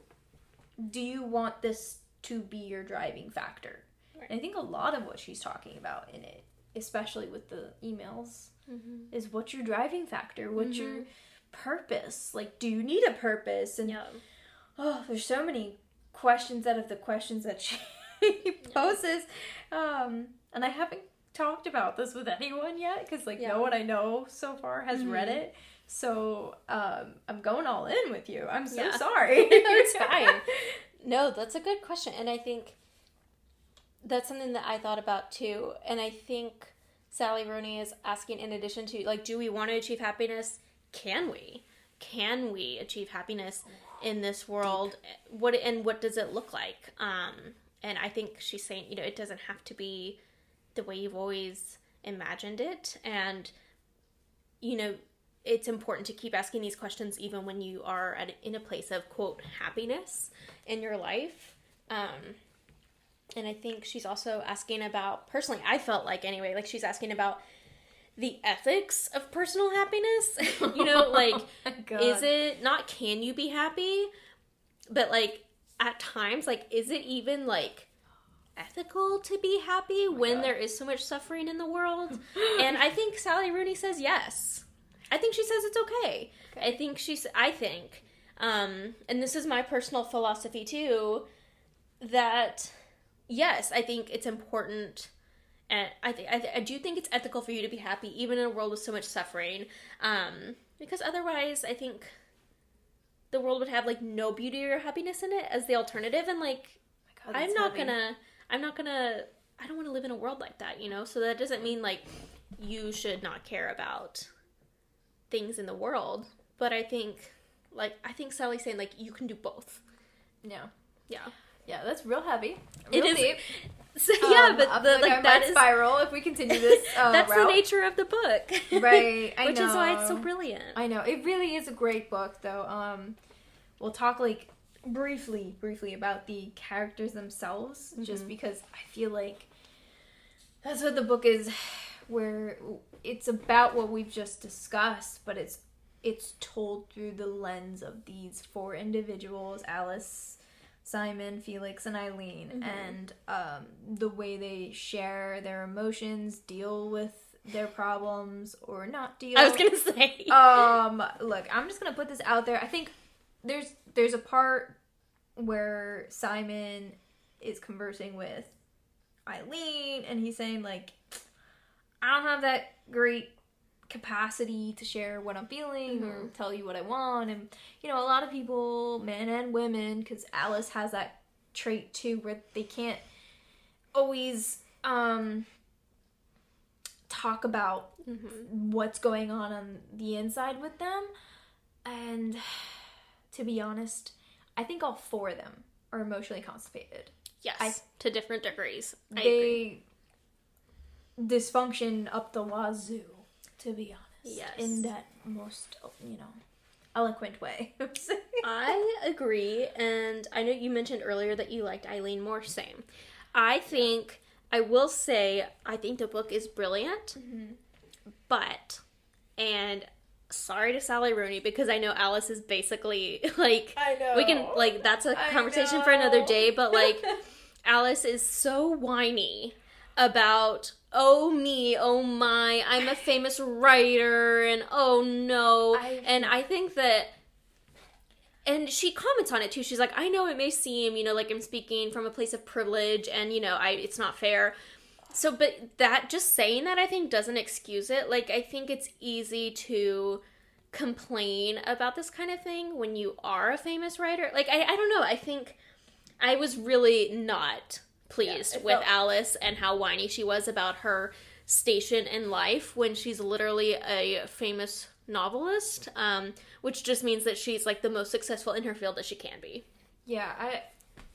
Speaker 2: do you want this to be your driving factor?
Speaker 1: Right.
Speaker 2: And I think a lot of what she's talking about in it, especially with the emails,
Speaker 1: Mhm.
Speaker 2: is what's your driving factor? What's your
Speaker 1: Mhm.
Speaker 2: purpose? Like, do you need a purpose? And oh, there's so many questions out of the questions that she poses. Um, and I haven't talked about this with anyone yet because, like,
Speaker 1: Yeah.
Speaker 2: no one I know so far has read
Speaker 1: Mhm.
Speaker 2: it. So um, I'm going all in with you. I'm so
Speaker 1: Yeah.
Speaker 2: sorry.
Speaker 1: it's fine. No, that's a good question. And I think that's something that I thought about too. And I think Sally Rooney is asking, in addition to, like, do we want to achieve happiness? Can we? Can we achieve happiness in this world? What and what does it look like? Um, and I think she's saying, you know, it doesn't have to be the way you've always imagined it. And, you know, it's important to keep asking these questions even when you are at, in a place of quote happiness in your life. Um, and i think she's also asking about personally i felt like anyway like she's asking about the ethics of personal happiness. You know like
Speaker 2: Oh
Speaker 1: is it not can you be happy? But like at times like is it even like ethical to be happy when
Speaker 2: Oh God.
Speaker 1: there is so much suffering in the world? And i think sally rooney says yes i think she says it's okay,
Speaker 2: Okay.
Speaker 1: i think she's i think um and this is my personal philosophy too that yes i think it's important and I, th- I, th- I do think it's ethical for you to be happy even in a world with so much suffering um because otherwise i think the world would have like no beauty or happiness in it as the alternative and like
Speaker 2: God,
Speaker 1: i'm not
Speaker 2: heavy.
Speaker 1: gonna i'm not gonna i don't want to live in a world like that you know so that doesn't mean like you should not care about things in the world, but I think like I think Sally's saying like you can do both.
Speaker 2: Yeah.
Speaker 1: Yeah.
Speaker 2: Yeah, that's real heavy.
Speaker 1: It
Speaker 2: Real
Speaker 1: is-
Speaker 2: deep.
Speaker 1: So, yeah,
Speaker 2: Um,
Speaker 1: but the, like
Speaker 2: I
Speaker 1: that is
Speaker 2: spiral if we continue this. Uh,
Speaker 1: that's the nature of the book.
Speaker 2: Right, I
Speaker 1: Which is why it's so brilliant.
Speaker 2: I know it really is a great book, though. Um, we'll talk like briefly, briefly about the characters themselves, just
Speaker 1: Mhm.
Speaker 2: because I feel like that's what the book is. Where it's about what we've just discussed, but it's it's told through the lens of these four individuals: Alice, Simon, Felix, and Eileen,
Speaker 1: Mhm.
Speaker 2: and um, the way they share their emotions, deal with their problems, or not deal.
Speaker 1: I was gonna say.
Speaker 2: Um, look, I'm just gonna put this out there. I think there's there's a part where Simon is conversing with Eileen, and he's saying like, I don't have that great capacity to share what I'm feeling or
Speaker 1: Mhm.
Speaker 2: tell you what I want, and you know, a lot of people, men and women, because Alice has that trait too, where they can't always um talk about
Speaker 1: Mhm.
Speaker 2: what's going on on the inside with them. And to be honest, I think all four of them are emotionally constipated.
Speaker 1: Yes,
Speaker 2: I-
Speaker 1: to different degrees. I agree.
Speaker 2: Dysfunction up the wazoo, to be honest.
Speaker 1: Yes.
Speaker 2: In that most, you know, eloquent way.
Speaker 1: I agree, and I know you mentioned earlier that you liked Eileen more. Same. I think I will say I think the book is brilliant,
Speaker 2: Mhm.
Speaker 1: but and sorry to Sally Rooney because I know Alice is basically like
Speaker 2: I know.
Speaker 1: we can like that's a conversation for another day, but like Alice is so whiny about oh me, oh my, I'm a famous writer and oh no.
Speaker 2: I-
Speaker 1: and I think that and she comments on it too. She's like, I know it may seem, you know, like I'm speaking from a place of privilege and you know, I it's not fair. So but that just saying that I think doesn't excuse it. Like I think it's easy to complain about this kind of thing when you are a famous writer. Like I, I don't know. I think I was really not pleased
Speaker 2: Yeah,
Speaker 1: with
Speaker 2: felt-
Speaker 1: Alice and how whiny she was about her station in life when she's literally a famous novelist, um, which just means that she's like the most successful in her field that she can be.
Speaker 2: Yeah, I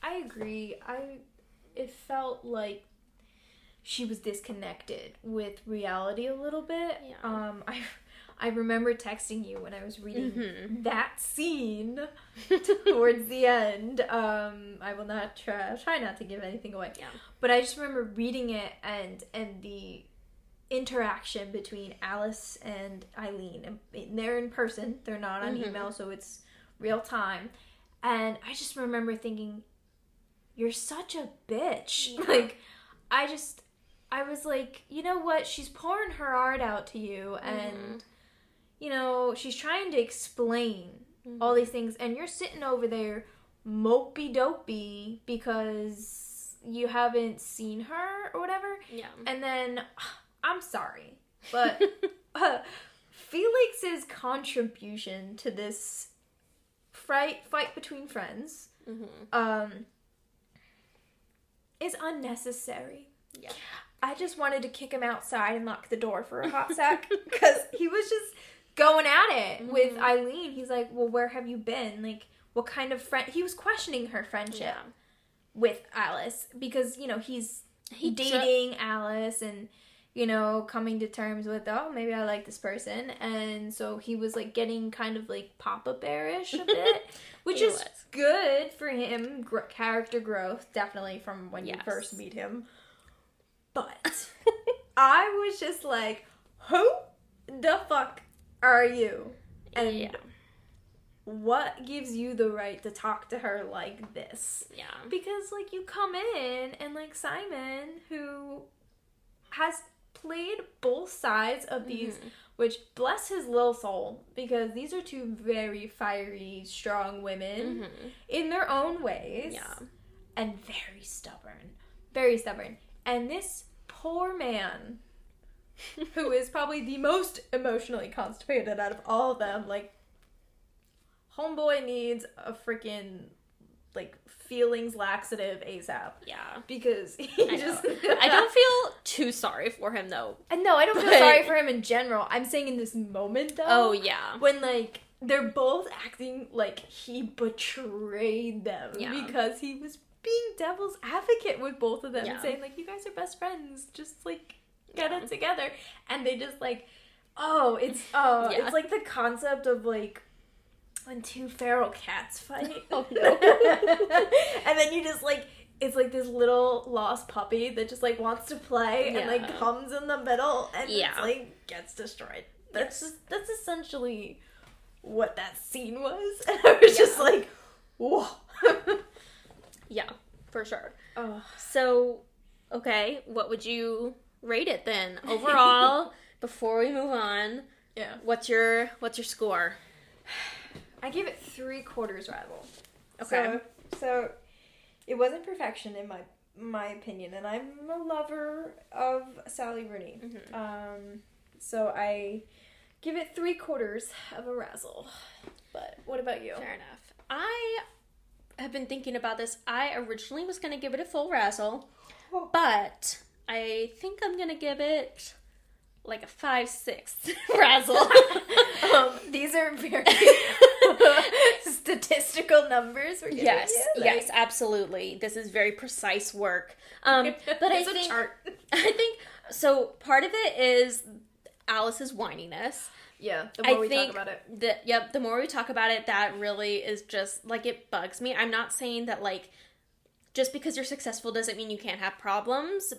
Speaker 2: I agree. I it felt like she was disconnected with reality a little bit.
Speaker 1: Yeah.
Speaker 2: Um I I remember texting you when I was reading
Speaker 1: Mhm.
Speaker 2: that scene towards the end. Um I will not try try not to give anything away.
Speaker 1: Yeah.
Speaker 2: But I just remember reading it and and the interaction between Alice and Eileen. And they're in person. They're not on
Speaker 1: Mhm.
Speaker 2: email, so it's real time. And I just remember thinking, "You're such a bitch."
Speaker 1: Yeah.
Speaker 2: Like, I just, I was like, you know what? She's pouring her heart out to you, and you know she's trying to explain all these things, and you're sitting over there mopey dopey because you haven't seen her or whatever.
Speaker 1: Yeah.
Speaker 2: And then, I'm sorry, but uh, Felix's contribution to this fight fight between friends
Speaker 1: hmm
Speaker 2: um is unnecessary.
Speaker 1: Yeah.
Speaker 2: I just wanted to kick him outside and lock the door for a hot sec because he was just going at it with
Speaker 1: Mhm.
Speaker 2: Eileen. He's like, "Well, where have you been? Like, what kind of friend?" He was questioning her friendship
Speaker 1: Yeah.
Speaker 2: with Alice because you know he's
Speaker 1: He ju-
Speaker 2: dating Alice and you know coming to terms with oh maybe I like this person and so he was like getting kind of like papa bearish a bit which is
Speaker 1: was.
Speaker 2: good for him gr- character growth definitely from when you first meet him but I was just like who the fuck are you and
Speaker 1: Yeah.
Speaker 2: what gives you the right to talk to her like this
Speaker 1: Yeah.
Speaker 2: because like you come in and like Simon who has played both sides of these
Speaker 1: Mhm.
Speaker 2: which bless his little soul because these are two very fiery strong women
Speaker 1: Mhm.
Speaker 2: in their own ways
Speaker 1: Yeah.
Speaker 2: and very stubborn very stubborn and this poor man who is probably the most emotionally constipated out of all of them like homeboy needs a freaking like feelings laxative ASAP
Speaker 1: Yeah.
Speaker 2: because he
Speaker 1: I
Speaker 2: just
Speaker 1: I don't feel too sorry for him though.
Speaker 2: And no, I don't feel sorry for him in general. I'm saying in this moment though.
Speaker 1: Oh yeah.
Speaker 2: when like they're both acting like he betrayed them
Speaker 1: Yeah.
Speaker 2: because he was being devil's advocate with both of them
Speaker 1: Yeah.
Speaker 2: and saying like you guys are best friends just like get
Speaker 1: Yeah.
Speaker 2: it together and they just like oh it's oh
Speaker 1: Yeah.
Speaker 2: it's like the concept of like when two feral cats fight
Speaker 1: Oh, no.
Speaker 2: and then you just like it's like this little lost puppy that just like wants to play and like comes in the middle and
Speaker 1: Yeah.
Speaker 2: it's like gets destroyed. That's
Speaker 1: Yes.
Speaker 2: just, that's essentially what that scene was. And I was just like, whoa.
Speaker 1: Yeah, for sure.
Speaker 2: oh.
Speaker 1: So, okay, what would you rate it then overall? before we move on,
Speaker 2: Yeah.
Speaker 1: what's your what's your score?
Speaker 2: I give it three quarters rival.
Speaker 1: Okay.
Speaker 2: So, so it wasn't perfection in my my opinion, and I'm a lover of Sally Rooney.
Speaker 1: Mhm.
Speaker 2: Um, so I give it three quarters of a razzle. But what about you?
Speaker 1: Fair enough. I have been thinking about this. I originally was going to give it a full razzle,
Speaker 2: Oh.
Speaker 1: but I think I'm to give it like a 5 6 razzle.
Speaker 2: um, these are very statistical numbers. We're
Speaker 1: yes,
Speaker 2: you, like-
Speaker 1: yes, absolutely. This is very precise work. Um, but I think. I think so. Part of it is Alice's whininess.
Speaker 2: Yeah, the
Speaker 1: I
Speaker 2: we
Speaker 1: think
Speaker 2: talk about it.
Speaker 1: The, yep, the more we talk about it, that really is just like it bugs me. I'm not saying that like just because you're successful doesn't mean you can't have problems,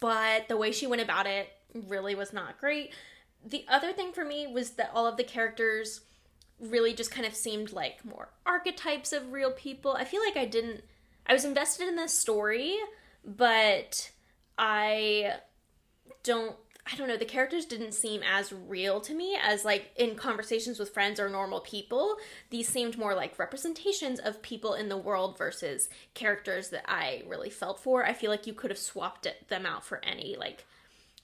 Speaker 1: but the way she went about it really was not great. The other thing for me was that all of the characters really just kind of seemed like more archetypes of real people. I feel like I didn't I was invested in this story, but I don't I don't know, the characters didn't seem as real to me as like in conversations with friends or normal people. These seemed more like representations of people in the world versus characters that I really felt for. I feel like you could have swapped it, them out for any like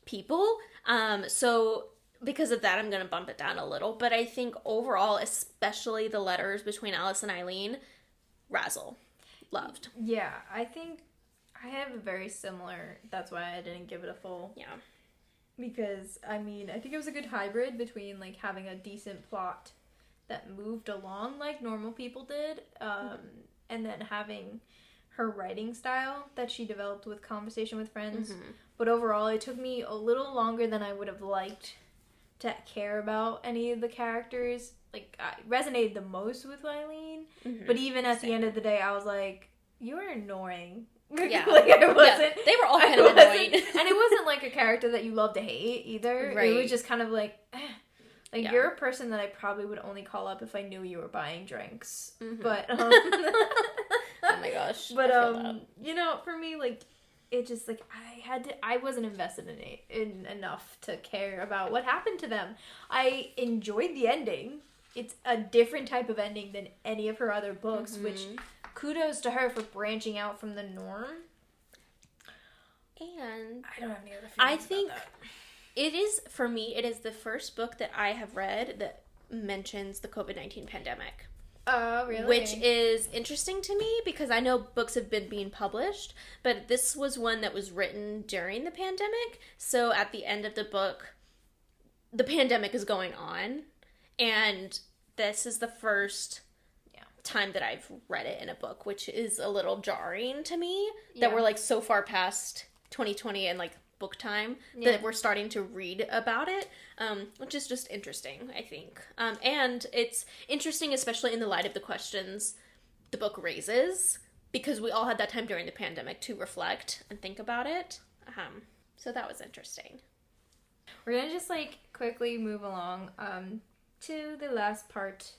Speaker 1: people. Um so because of that I'm going to bump it down a little, but I think overall especially the letters between Alice and Eileen razzle. Loved.
Speaker 2: Yeah, I think I have a very similar. That's why I didn't give it a full.
Speaker 1: Yeah.
Speaker 2: Because I mean, I think it was a good hybrid between like having a decent plot that moved along like normal people did, um, and then having her writing style that she developed with conversation with friends.
Speaker 1: Mhm.
Speaker 2: But overall, it took me a little longer than I would have liked to care about any of the characters. Like, I resonated the most with Eileen,
Speaker 1: Mhm.
Speaker 2: but even at the end of the day, I was like, "You're annoying."
Speaker 1: Yeah.
Speaker 2: like I wasn't.
Speaker 1: they were all kind of annoying.
Speaker 2: and it wasn't like a character that you love to hate either.
Speaker 1: Right.
Speaker 2: It was just kind of like, eh. like
Speaker 1: Yeah.
Speaker 2: you're a person that I probably would only call up if I knew you were buying drinks.
Speaker 1: Mhm.
Speaker 2: But um,
Speaker 1: oh my gosh.
Speaker 2: but um, you know, for me, like it just like I had to. I wasn't invested in it in enough to care about what happened to them. I enjoyed the ending. It's a different type of ending than any of her other books, which
Speaker 1: Mhm.
Speaker 2: Kudos to her for branching out from the norm.
Speaker 1: and
Speaker 2: I don't have any other.
Speaker 1: I
Speaker 2: feelings about
Speaker 1: think
Speaker 2: that.
Speaker 1: it is for me. It is the first book that I have read that mentions the COVID nineteen pandemic,
Speaker 2: Oh, really?
Speaker 1: which is interesting to me because I know books have been being published, but this was one that was written during the pandemic. So at the end of the book, the pandemic is going on, and this is the first
Speaker 2: Yeah.
Speaker 1: Time that I've read it in a book, which is a little jarring to me
Speaker 2: Yeah.
Speaker 1: that we're like so far past 2020 and like book time
Speaker 2: Yeah.
Speaker 1: that we're starting to read about it, um, which is just interesting, I think. Um, and it's interesting, especially in the light of the questions the book raises, because we all had that time during the pandemic to reflect and think about it. Um, so that was interesting.
Speaker 2: We're gonna just like quickly move along um, to the last part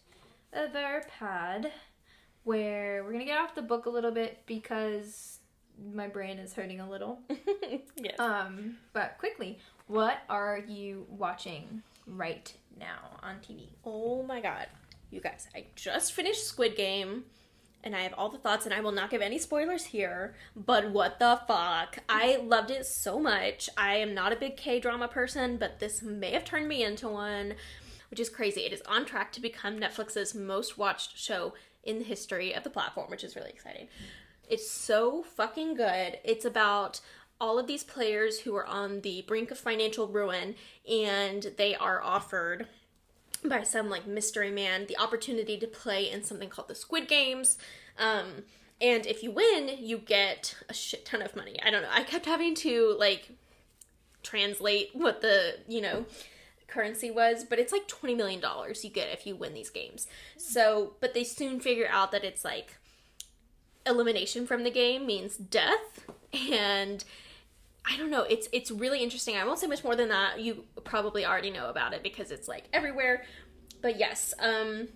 Speaker 2: of our pad, where we're gonna get off the book a little bit because my brain is hurting a little.
Speaker 1: yes.
Speaker 2: Um, but quickly, what are you watching right now on TV?
Speaker 1: Oh my god. You guys, I just finished Squid Game and I have all the thoughts and I will not give any spoilers here, but what the fuck? I loved it so much. I am not a big K-drama person, but this may have turned me into one, which is crazy. It is on track to become Netflix's most watched show in the history of the platform, which is really exciting. It's so fucking good. It's about all of these players who are on the brink of financial ruin and they are offered by some like mystery man the opportunity to play in something called the Squid Games. Um, and if you win, you get a shit ton of money. I don't know. I kept having to like translate what the, you know, currency was, but it's like 20 million dollars you get if you win these games. So, but they soon figure out that it's like elimination from the game means death and I don't know. It's it's really interesting. I won't say much more than that. You probably already know about it because it's like everywhere. But yes, um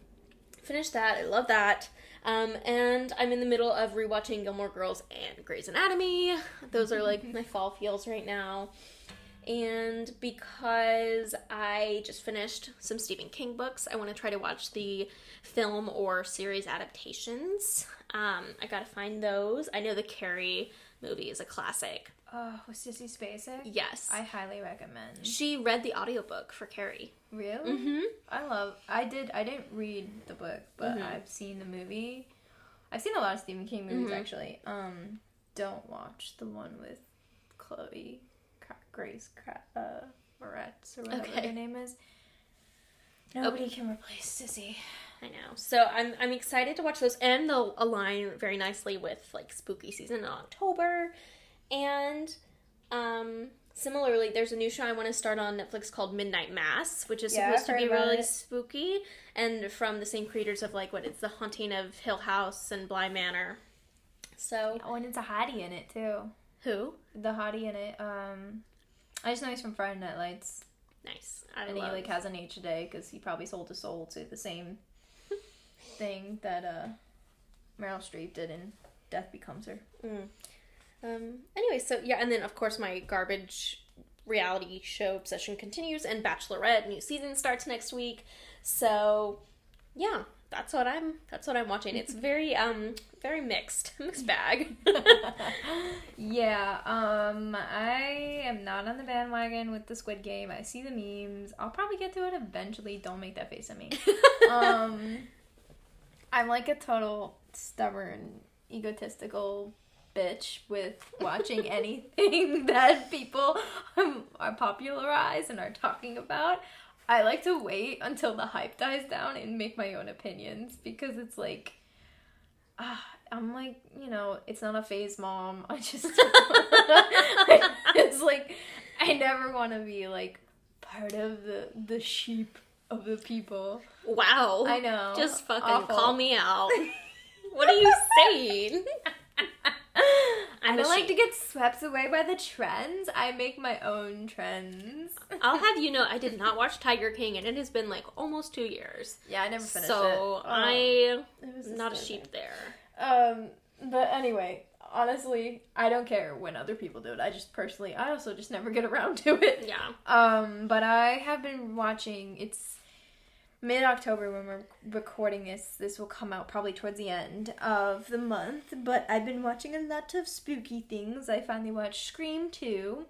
Speaker 1: finished that. I love that. Um, and I'm in the middle of rewatching Gilmore Girls and Grey's Anatomy. Those are like my fall feels right now. And because I just finished some Stephen King books, I want to try to watch the film or series adaptations. Um, I gotta find those. I know the Carrie movie is a classic.
Speaker 2: Oh, with Sissy Spacek?
Speaker 1: Yes.
Speaker 2: I highly recommend.
Speaker 1: she read the audiobook for Carrie.
Speaker 2: Really?
Speaker 1: Mm-hmm.
Speaker 2: I love. I did. I didn't read the book, but
Speaker 1: Mhm.
Speaker 2: I've seen the movie. I've seen a lot of Stephen King movies
Speaker 1: Mhm.
Speaker 2: actually. Um, don't watch the one with Chloe Grace Cra- uh, Moretz or whatever
Speaker 1: Okay.
Speaker 2: her name is. Nobody can replace Sissy.
Speaker 1: I know. So I'm I'm excited to watch those, and they'll align very nicely with like spooky season in October. And um, similarly, there's a new show I want to start on Netflix called Midnight Mass, which is
Speaker 2: Yeah,
Speaker 1: supposed to be really
Speaker 2: it.
Speaker 1: spooky, and from the same creators of like what it's the Haunting of Hill House and Bly Manor. So
Speaker 2: Oh, and it's a hottie in it too.
Speaker 1: who?
Speaker 2: The hottie in it. Um, I just know he's from Friday Night Lights,
Speaker 1: Nice. I
Speaker 2: and he like has an H today because he probably sold his soul to the same thing that uh Meryl Streep did in Death Becomes Her.
Speaker 1: Mm. Um. Anyway, so yeah, and then of course my garbage reality show obsession continues, and Bachelorette new season starts next week. So yeah, that's what I'm. That's what I'm watching. It's very um very mixed, mixed bag.
Speaker 2: yeah, um, I am not on the bandwagon with the Squid Game. I see the memes. I'll probably get to it eventually. Don't make that face at me. um, I'm like a total stubborn, egotistical bitch with watching anything that people um, are popularized and are talking about. I like to wait until the hype dies down and make my own opinions because it's like, ah, I'm like, you know, it's not a phase mom. I just, it's like, I never want to be like part of the the sheep of the people.
Speaker 1: wow.
Speaker 2: I know.
Speaker 1: Just fucking
Speaker 2: Awful.
Speaker 1: call me out. what are you saying?
Speaker 2: I don't like to get swept away by the trends. I make my own trends.
Speaker 1: I'll have you know I did not watch Tiger King, and it has been like almost two years.
Speaker 2: Yeah, I never finished
Speaker 1: so
Speaker 2: it. So
Speaker 1: I
Speaker 2: was
Speaker 1: not a sheep there.
Speaker 2: Um, but anyway, honestly, I don't care when other people do it. I just personally, I also just never get around to it.
Speaker 1: Yeah.
Speaker 2: Um, but I have been watching. It's mid October when we're recording this. This will come out probably towards the end of the month. But I've been watching a lot of spooky things. I finally watched Scream 2.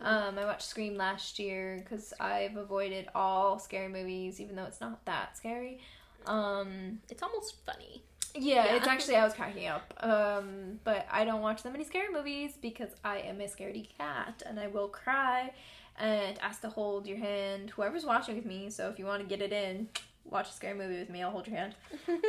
Speaker 2: Um, I watched Scream last year because I've avoided all scary movies, even though it's not that scary. Um,
Speaker 1: It's almost funny.
Speaker 2: yeah,
Speaker 1: Yeah.
Speaker 2: it's actually I was cracking up. Um, but I don't watch that many scary movies because I am a scaredy cat and I will cry and ask to hold your hand. Whoever's watching with me, so if you want to get it in, watch a scary movie with me. I'll hold your hand.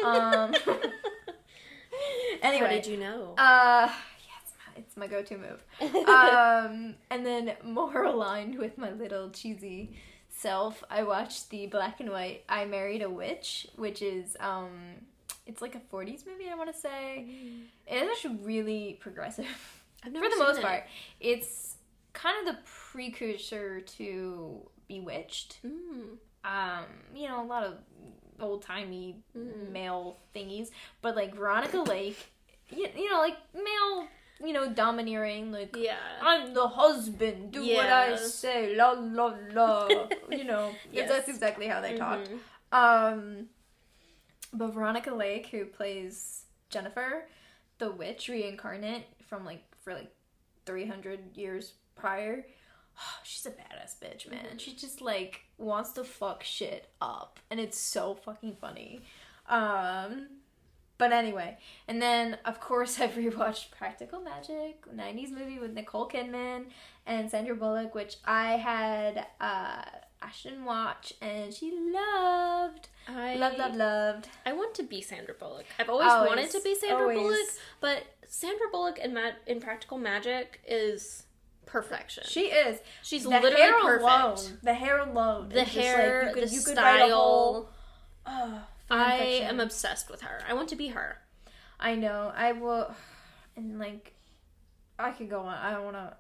Speaker 2: Um, anyway,
Speaker 1: How did you know?
Speaker 2: uh, yeah, it's my, it's my go-to move. um, and then more aligned with my little cheesy self, I watched the black and white "I Married a Witch," which is um, it's like a '40s movie. I want to say it is actually really progressive
Speaker 1: I've
Speaker 2: for the most
Speaker 1: it.
Speaker 2: part. It's kind of the precursor to Bewitched.
Speaker 1: Mm.
Speaker 2: Um, you know, a lot of old timey
Speaker 1: Mhm.
Speaker 2: male thingies, but like Veronica Lake, you, you know, like male, you know, domineering, like
Speaker 1: Yeah.
Speaker 2: I'm the husband, do what I say, la la la. you know,
Speaker 1: Yes.
Speaker 2: that's exactly how they talked.
Speaker 1: Mhm.
Speaker 2: Um, but Veronica Lake, who plays Jennifer, the witch reincarnate from like for like three hundred years prior. She's a badass bitch, man.
Speaker 1: Mhm.
Speaker 2: She just like wants to fuck shit up, and it's so fucking funny. Um, But anyway, and then of course I've rewatched Practical Magic, '90s movie with Nicole Kidman and Sandra Bullock, which I had uh, Ashton watch, and she loved,
Speaker 1: I
Speaker 2: loved, loved, loved.
Speaker 1: I want to be Sandra Bullock. I've always,
Speaker 2: Always,
Speaker 1: wanted to be Sandra
Speaker 2: always.
Speaker 1: Bullock, but Sandra Bullock in Ma- in Practical Magic is perfection.
Speaker 2: She is.
Speaker 1: She's
Speaker 2: the
Speaker 1: literally
Speaker 2: hair
Speaker 1: perfect.
Speaker 2: alone, the hair alone,
Speaker 1: The
Speaker 2: just like,
Speaker 1: hair,
Speaker 2: you could-
Speaker 1: the
Speaker 2: you could
Speaker 1: style.
Speaker 2: whole- Oh,
Speaker 1: I am obsessed with her. I want to be her.
Speaker 2: I know. I will, and like, I could go on. I don't want to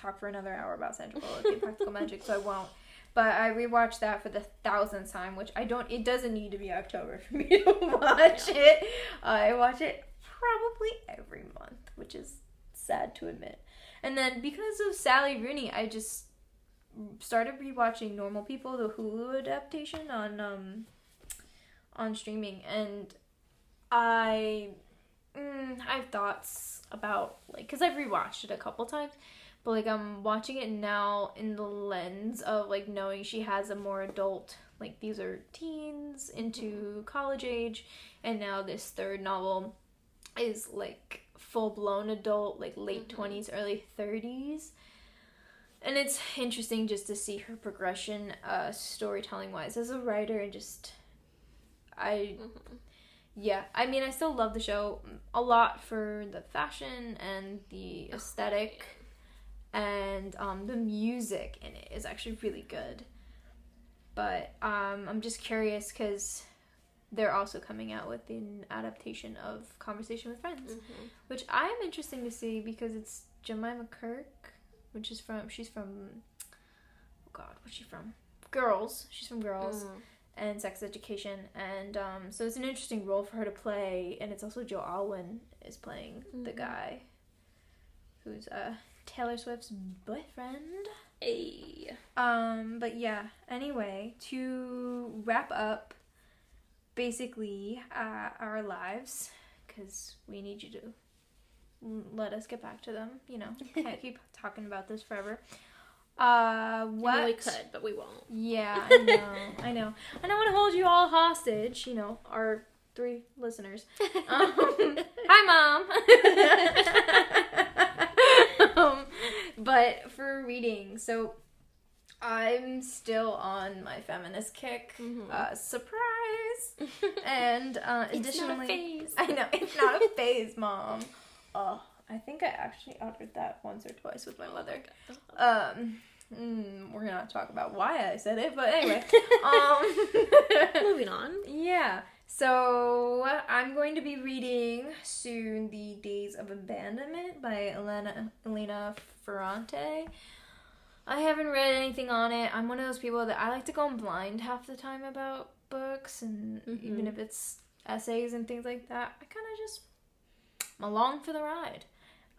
Speaker 2: talk for another hour about Sandra Bullock and Practical Magic, so I won't. But I rewatched that for the thousandth time, which I don't. It doesn't need to be October for me to watch it. I watch it probably every month, which is sad to admit. And then because of Sally Rooney, I just started rewatching Normal People, the Hulu adaptation on um on streaming, and I mm, I have thoughts about like because I've rewatched it a couple times, but like I'm watching it now in the lens of like knowing she has a more adult like these are teens into college age, and now this third novel is like full blown adult like late
Speaker 1: Mhm.
Speaker 2: 20s early 30s and it's interesting just to see her progression uh storytelling wise as a writer and just i yeah i mean i still love the show a lot for the fashion and the aesthetic and um the music in it is actually really good. But um i'm just curious because they're also coming out with an adaptation of conversation with friends
Speaker 1: Mhm.
Speaker 2: which I am interesting to see because it's Jemima Kirke, which is from she's from oh god, what's she from? Girls. She's from Girls
Speaker 1: Mhm.
Speaker 2: and Sex Education, and um, so it's an interesting role for her to play, and it's also Joe Alwyn is playing the
Speaker 1: Mhm.
Speaker 2: guy who's uh Taylor Swift's boyfriend.
Speaker 1: Ay.
Speaker 2: Um, but yeah, anyway, to wrap up basically uh, our lives, because we need you to let us get back to them, you know, can't keep talking about this forever. Uh,
Speaker 1: I
Speaker 2: what?
Speaker 1: mean, we could, but we won't.
Speaker 2: Yeah, I know, I know. And I want to hold you all hostage, you know, our three listeners. Um, hi, mom. um, but for reading, so I'm still on my feminist kick.
Speaker 1: Mhm.
Speaker 2: Uh, surprise! And uh,
Speaker 1: It's
Speaker 2: additionally,
Speaker 1: not a phase.
Speaker 2: I know it's not a phase, mom. Oh, I think I actually uttered that once or twice with my mother. Um, mm, we're gonna talk about why I said it, but anyway. um,
Speaker 1: Moving on.
Speaker 2: yeah. So I'm going to be reading soon "The Days of Abandonment" by Elena Elena Ferrante. I haven't read anything on it. I'm one of those people that I like to go in blind half the time about books, and even
Speaker 1: Mhm.
Speaker 2: if it's essays and things like that, I kind of just I'm along for the ride.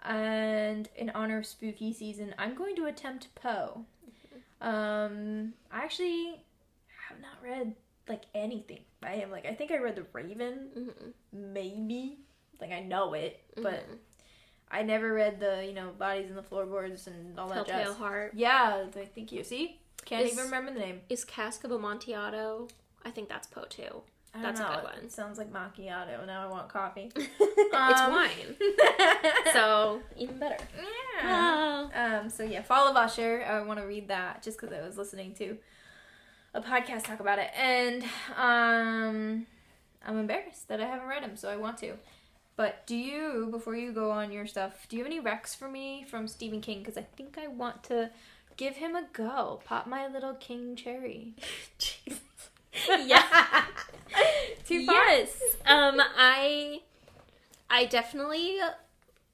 Speaker 2: And in honor of spooky season, I'm going to attempt Poe. Um, I actually have not read like anything by him. Like I think I read The Raven,
Speaker 1: Mhm.
Speaker 2: maybe. Like I know it, but
Speaker 1: Mhm.
Speaker 2: I never read the you know bodies in the floorboards and all that
Speaker 1: Telltale
Speaker 2: jazz.
Speaker 1: Heart.
Speaker 2: Yeah, I think you see. Can't
Speaker 1: Is-
Speaker 2: even remember the name.
Speaker 1: Is Cask of Amontillado? I think that's Poe too. That's a good one.
Speaker 2: It sounds like macchiato. Now I want coffee.
Speaker 1: it's
Speaker 2: Um,
Speaker 1: wine, so even better.
Speaker 2: yeah.
Speaker 1: Oh.
Speaker 2: Um, so yeah, Fall of Usher. I want to read that just because I was listening to a podcast talk about it, and um, I'm embarrassed that I haven't read them, so I want to. But do you, before you go on your stuff, do you have any recs for me from Stephen King? Because I think I want to give him a go. Pop my little king cherry.
Speaker 1: yeah.
Speaker 2: Too far?
Speaker 1: Yes. Um, I I definitely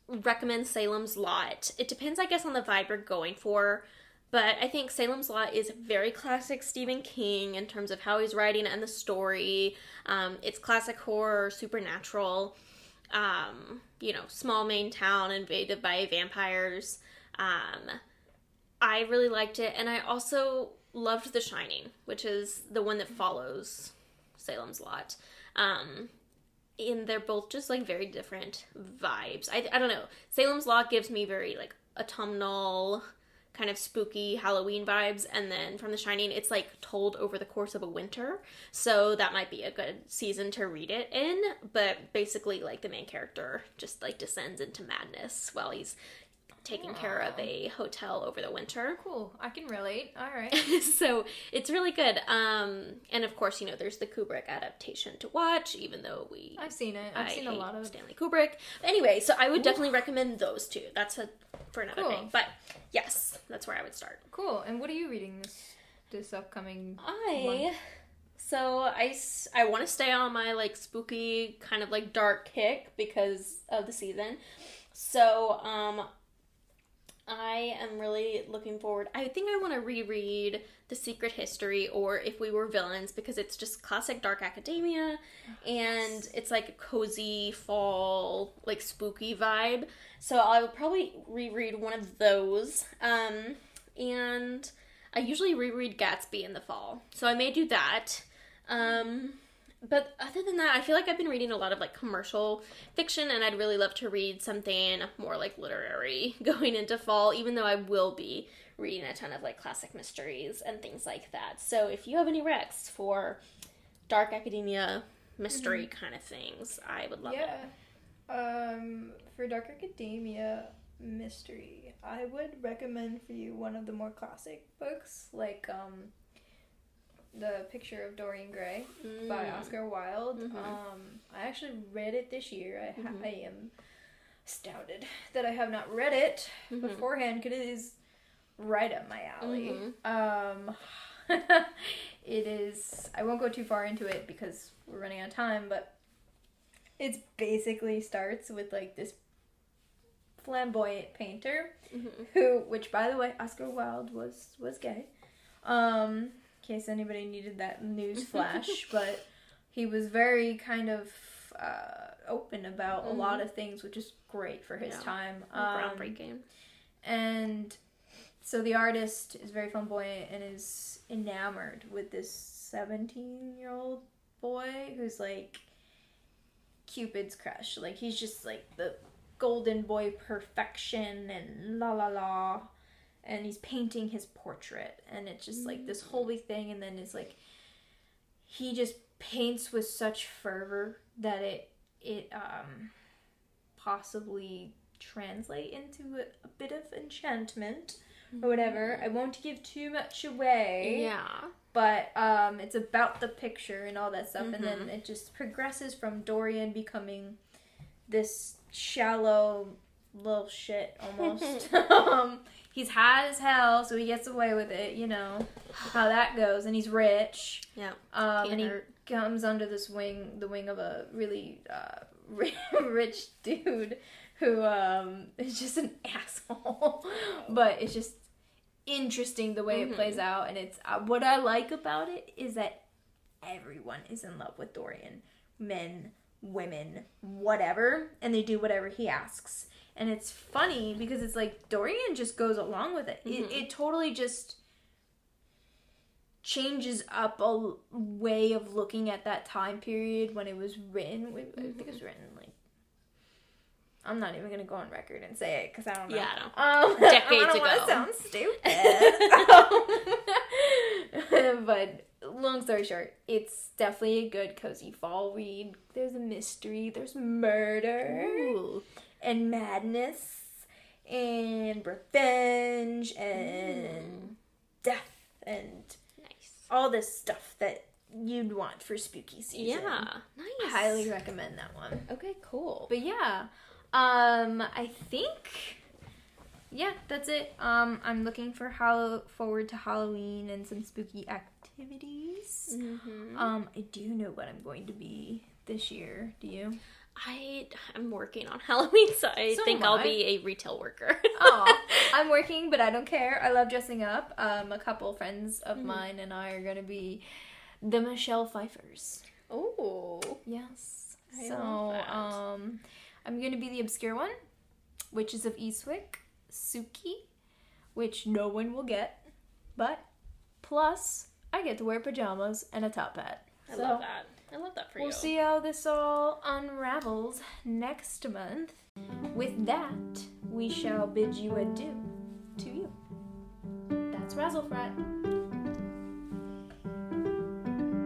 Speaker 1: recommend Salem's Lot. It depends, I guess, on the vibe you're going for. But I think Salem's Lot is very classic Stephen King in terms of how he's writing and the story. Um, it's classic horror, supernatural. Um, you know, small Maine town invaded by vampires. Um, I really liked it, and I also loved The Shining, which is the one that follows Salem's Lot. Um, and they're both just like very different vibes. I, I don't know. Salem's Lot gives me very like autumnal kind of spooky Halloween vibes, and then from The Shining, it's like told over the course of a winter. So that might be a good season to read it in. But basically, like the main character just like descends into madness while he's taking care of a hotel over the winter.
Speaker 2: Cool. I can relate. All right.
Speaker 1: so it's really good. Um, and of course, you know, there's the Kubrick adaptation to watch, even though we
Speaker 2: I've seen it. I've
Speaker 1: I
Speaker 2: seen a lot of.
Speaker 1: Stanley Kubrick. Anyway, so I would definitely recommend those two. That's a for another
Speaker 2: Cool.
Speaker 1: thing. But yes, that's where I would start.
Speaker 2: Cool. And what are you reading this this upcoming?
Speaker 1: I so I, I want to stay on my like spooky kind of like dark kick because of the season. So um I am really looking forward. I think I want to reread The Secret History or If We Were Villains because it's just classic dark academia and it's like a cozy fall like spooky vibe. So I will probably reread one of those. Um and I usually reread Gatsby in the fall. So I may do that. Um but other than that, I feel like I've been reading a lot of like commercial fiction, and I'd really love to read something more like literary going into fall, even though I will be reading a ton of like classic mysteries and things like that. So if you have any recs for dark academia mystery kind of things, I would love it.
Speaker 2: yeah. Um, for Dark Academia mystery, I would recommend for you one of the more classic books, like um, the Picture of Dorian Gray by
Speaker 1: Mm.
Speaker 2: Oscar Wilde.
Speaker 1: Mhm.
Speaker 2: Um, I actually read it this year. I, ha-
Speaker 1: Mhm.
Speaker 2: I am astounded that I have not read it
Speaker 1: Mhm.
Speaker 2: beforehand because it is right up my alley.
Speaker 1: Mhm.
Speaker 2: Um, it is. I won't go too far into it because we're running out of time, but it's basically starts with like this flamboyant painter
Speaker 1: Mhm.
Speaker 2: who, which by the way, Oscar Wilde was was gay. Um, case anybody needed that news flash, but he was very kind of uh, open about a lot of things, which is great for his
Speaker 1: Yeah.
Speaker 2: time. Um,
Speaker 1: Groundbreaking.
Speaker 2: and so the artist is very flamboyant and is enamored with this 17 year old boy who's like Cupid's crush. Like he's just like the golden boy perfection and la la la. And he's painting his portrait and it's just like this holy thing and then it's like he just paints with such fervor that it it um possibly translate into a, a bit of enchantment or whatever. I won't give too much away.
Speaker 1: Yeah.
Speaker 2: But um it's about the picture and all that stuff and then
Speaker 1: Mhm.
Speaker 2: it just progresses from Dorian becoming this shallow little shit almost. um he's high as hell so he gets away with it, you know. How that goes and he's rich.
Speaker 1: Yeah.
Speaker 2: Um and he
Speaker 1: hurt.
Speaker 2: comes under this wing the wing of a really uh rich dude who um is just an asshole but it's just interesting the way
Speaker 1: Mhm.
Speaker 2: it plays out and it's uh, what i like about it is that everyone is in love with dorian men women whatever and they do whatever he asks and it's funny because it's like dorian just goes along with it
Speaker 1: Mhm.
Speaker 2: it, it totally just changes up a way of looking at that time period when it was written. I think it was written like. I'm not even gonna go on record and say it because I don't know.
Speaker 1: Yeah, I don't.
Speaker 2: Um,
Speaker 1: Decades
Speaker 2: I don't
Speaker 1: ago.
Speaker 2: want to sound stupid. but long story short, it's definitely a good cozy fall read. There's a mystery. There's murder
Speaker 1: Ooh.
Speaker 2: And madness and revenge and death and
Speaker 1: Nice.
Speaker 2: all this stuff that you'd want for spooky season.
Speaker 1: Yeah. Nice.
Speaker 2: Highly recommend that one.
Speaker 1: Okay, cool.
Speaker 2: But yeah, um, I think, yeah, that's it. Um, I'm looking for Hallow forward to Halloween and some spooky activities.
Speaker 1: Mhm.
Speaker 2: Um, I do know what I'm going to be this year. Do you?
Speaker 1: I I'm working on Halloween, so I
Speaker 2: So
Speaker 1: think I'll
Speaker 2: I.
Speaker 1: be a retail worker.
Speaker 2: Oh, I'm working, but I don't care. I love dressing up. Um, a couple friends of
Speaker 1: Mhm.
Speaker 2: mine and I are gonna be the Michelle Pfeiffers.
Speaker 1: Oh.
Speaker 2: Yes.
Speaker 1: I
Speaker 2: so, um, I'm gonna be the obscure one, Witches of Eastwick, Sukie, which no one will get, but plus I get to wear pajamas and a top hat.
Speaker 1: I
Speaker 2: So,
Speaker 1: love that. I love that for
Speaker 2: We'll
Speaker 1: you.
Speaker 2: see how this all unravels next month. With that, we shall bid you adieu to you. Razzle Frat.